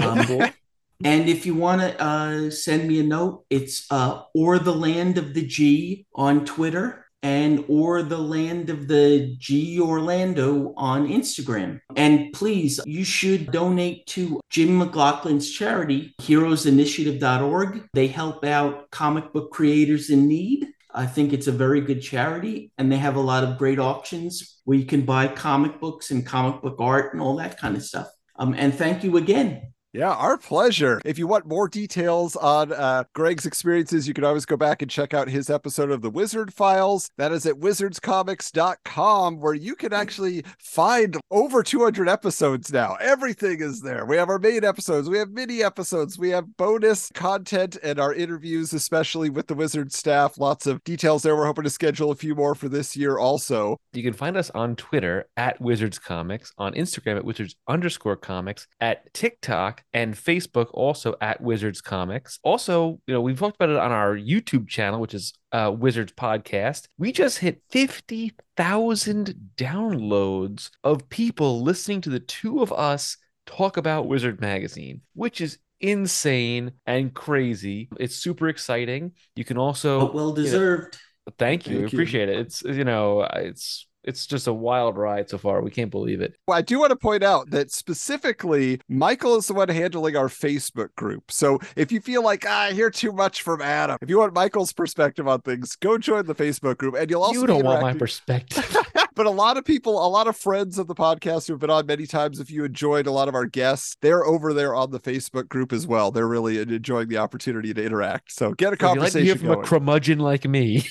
Um, and if you want to uh, send me a note, it's uh, or the land of the G on Twitter and or the land of the G Orlando on Instagram. And please, you should donate to Jim McLauchlin's charity, heroesinitiative.org. They help out comic book creators in need. I think it's a very good charity, and they have a lot of great auctions where you can buy comic books and comic book art and all that kind of stuff. Um, and thank you again. Yeah, our pleasure. If you want more details on uh, Greg's experiences, you can always go back and check out his episode of the Wizard Files. That is at wizardscomics.com, where you can actually find over 200 episodes now. Everything is there. We have our main episodes, we have mini episodes, we have bonus content, and our interviews, especially with the Wizard staff. Lots of details there. We're hoping to schedule a few more for this year also. You can find us on Twitter at Wizards Comics, on Instagram at Wizards underscore comics, at TikTok and Facebook also at Wizards Comics. Also, you know, we've talked about it on our YouTube channel, which is uh, Wizards Podcast. We just hit 50,000 downloads of people listening to the two of us talk about Wizard Magazine, which is insane and crazy. It's super exciting. You can also But well deserved. Thank you. Thank you. Appreciate it. It's you know, it's it's just a wild ride so far. We can't believe it. Well, I do want to point out that specifically, Michael is the one handling our Facebook group. So if you feel like ah, I hear too much from Adam, if you want Michael's perspective on things, go join the Facebook group, and you'll also you don't want my perspective. but a lot of people, a lot of friends of the podcast who've been on many times, if you enjoyed a lot of our guests, they're over there on the Facebook group as well. They're really enjoying the opportunity to interact. So get a you like to conversation hear from going. a curmudgeon like me.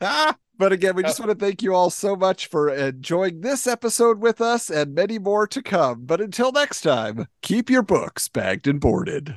but again, we uh, just want to thank you all so much for enjoying this episode with us and many more to come. But until next time, keep your books bagged and boarded.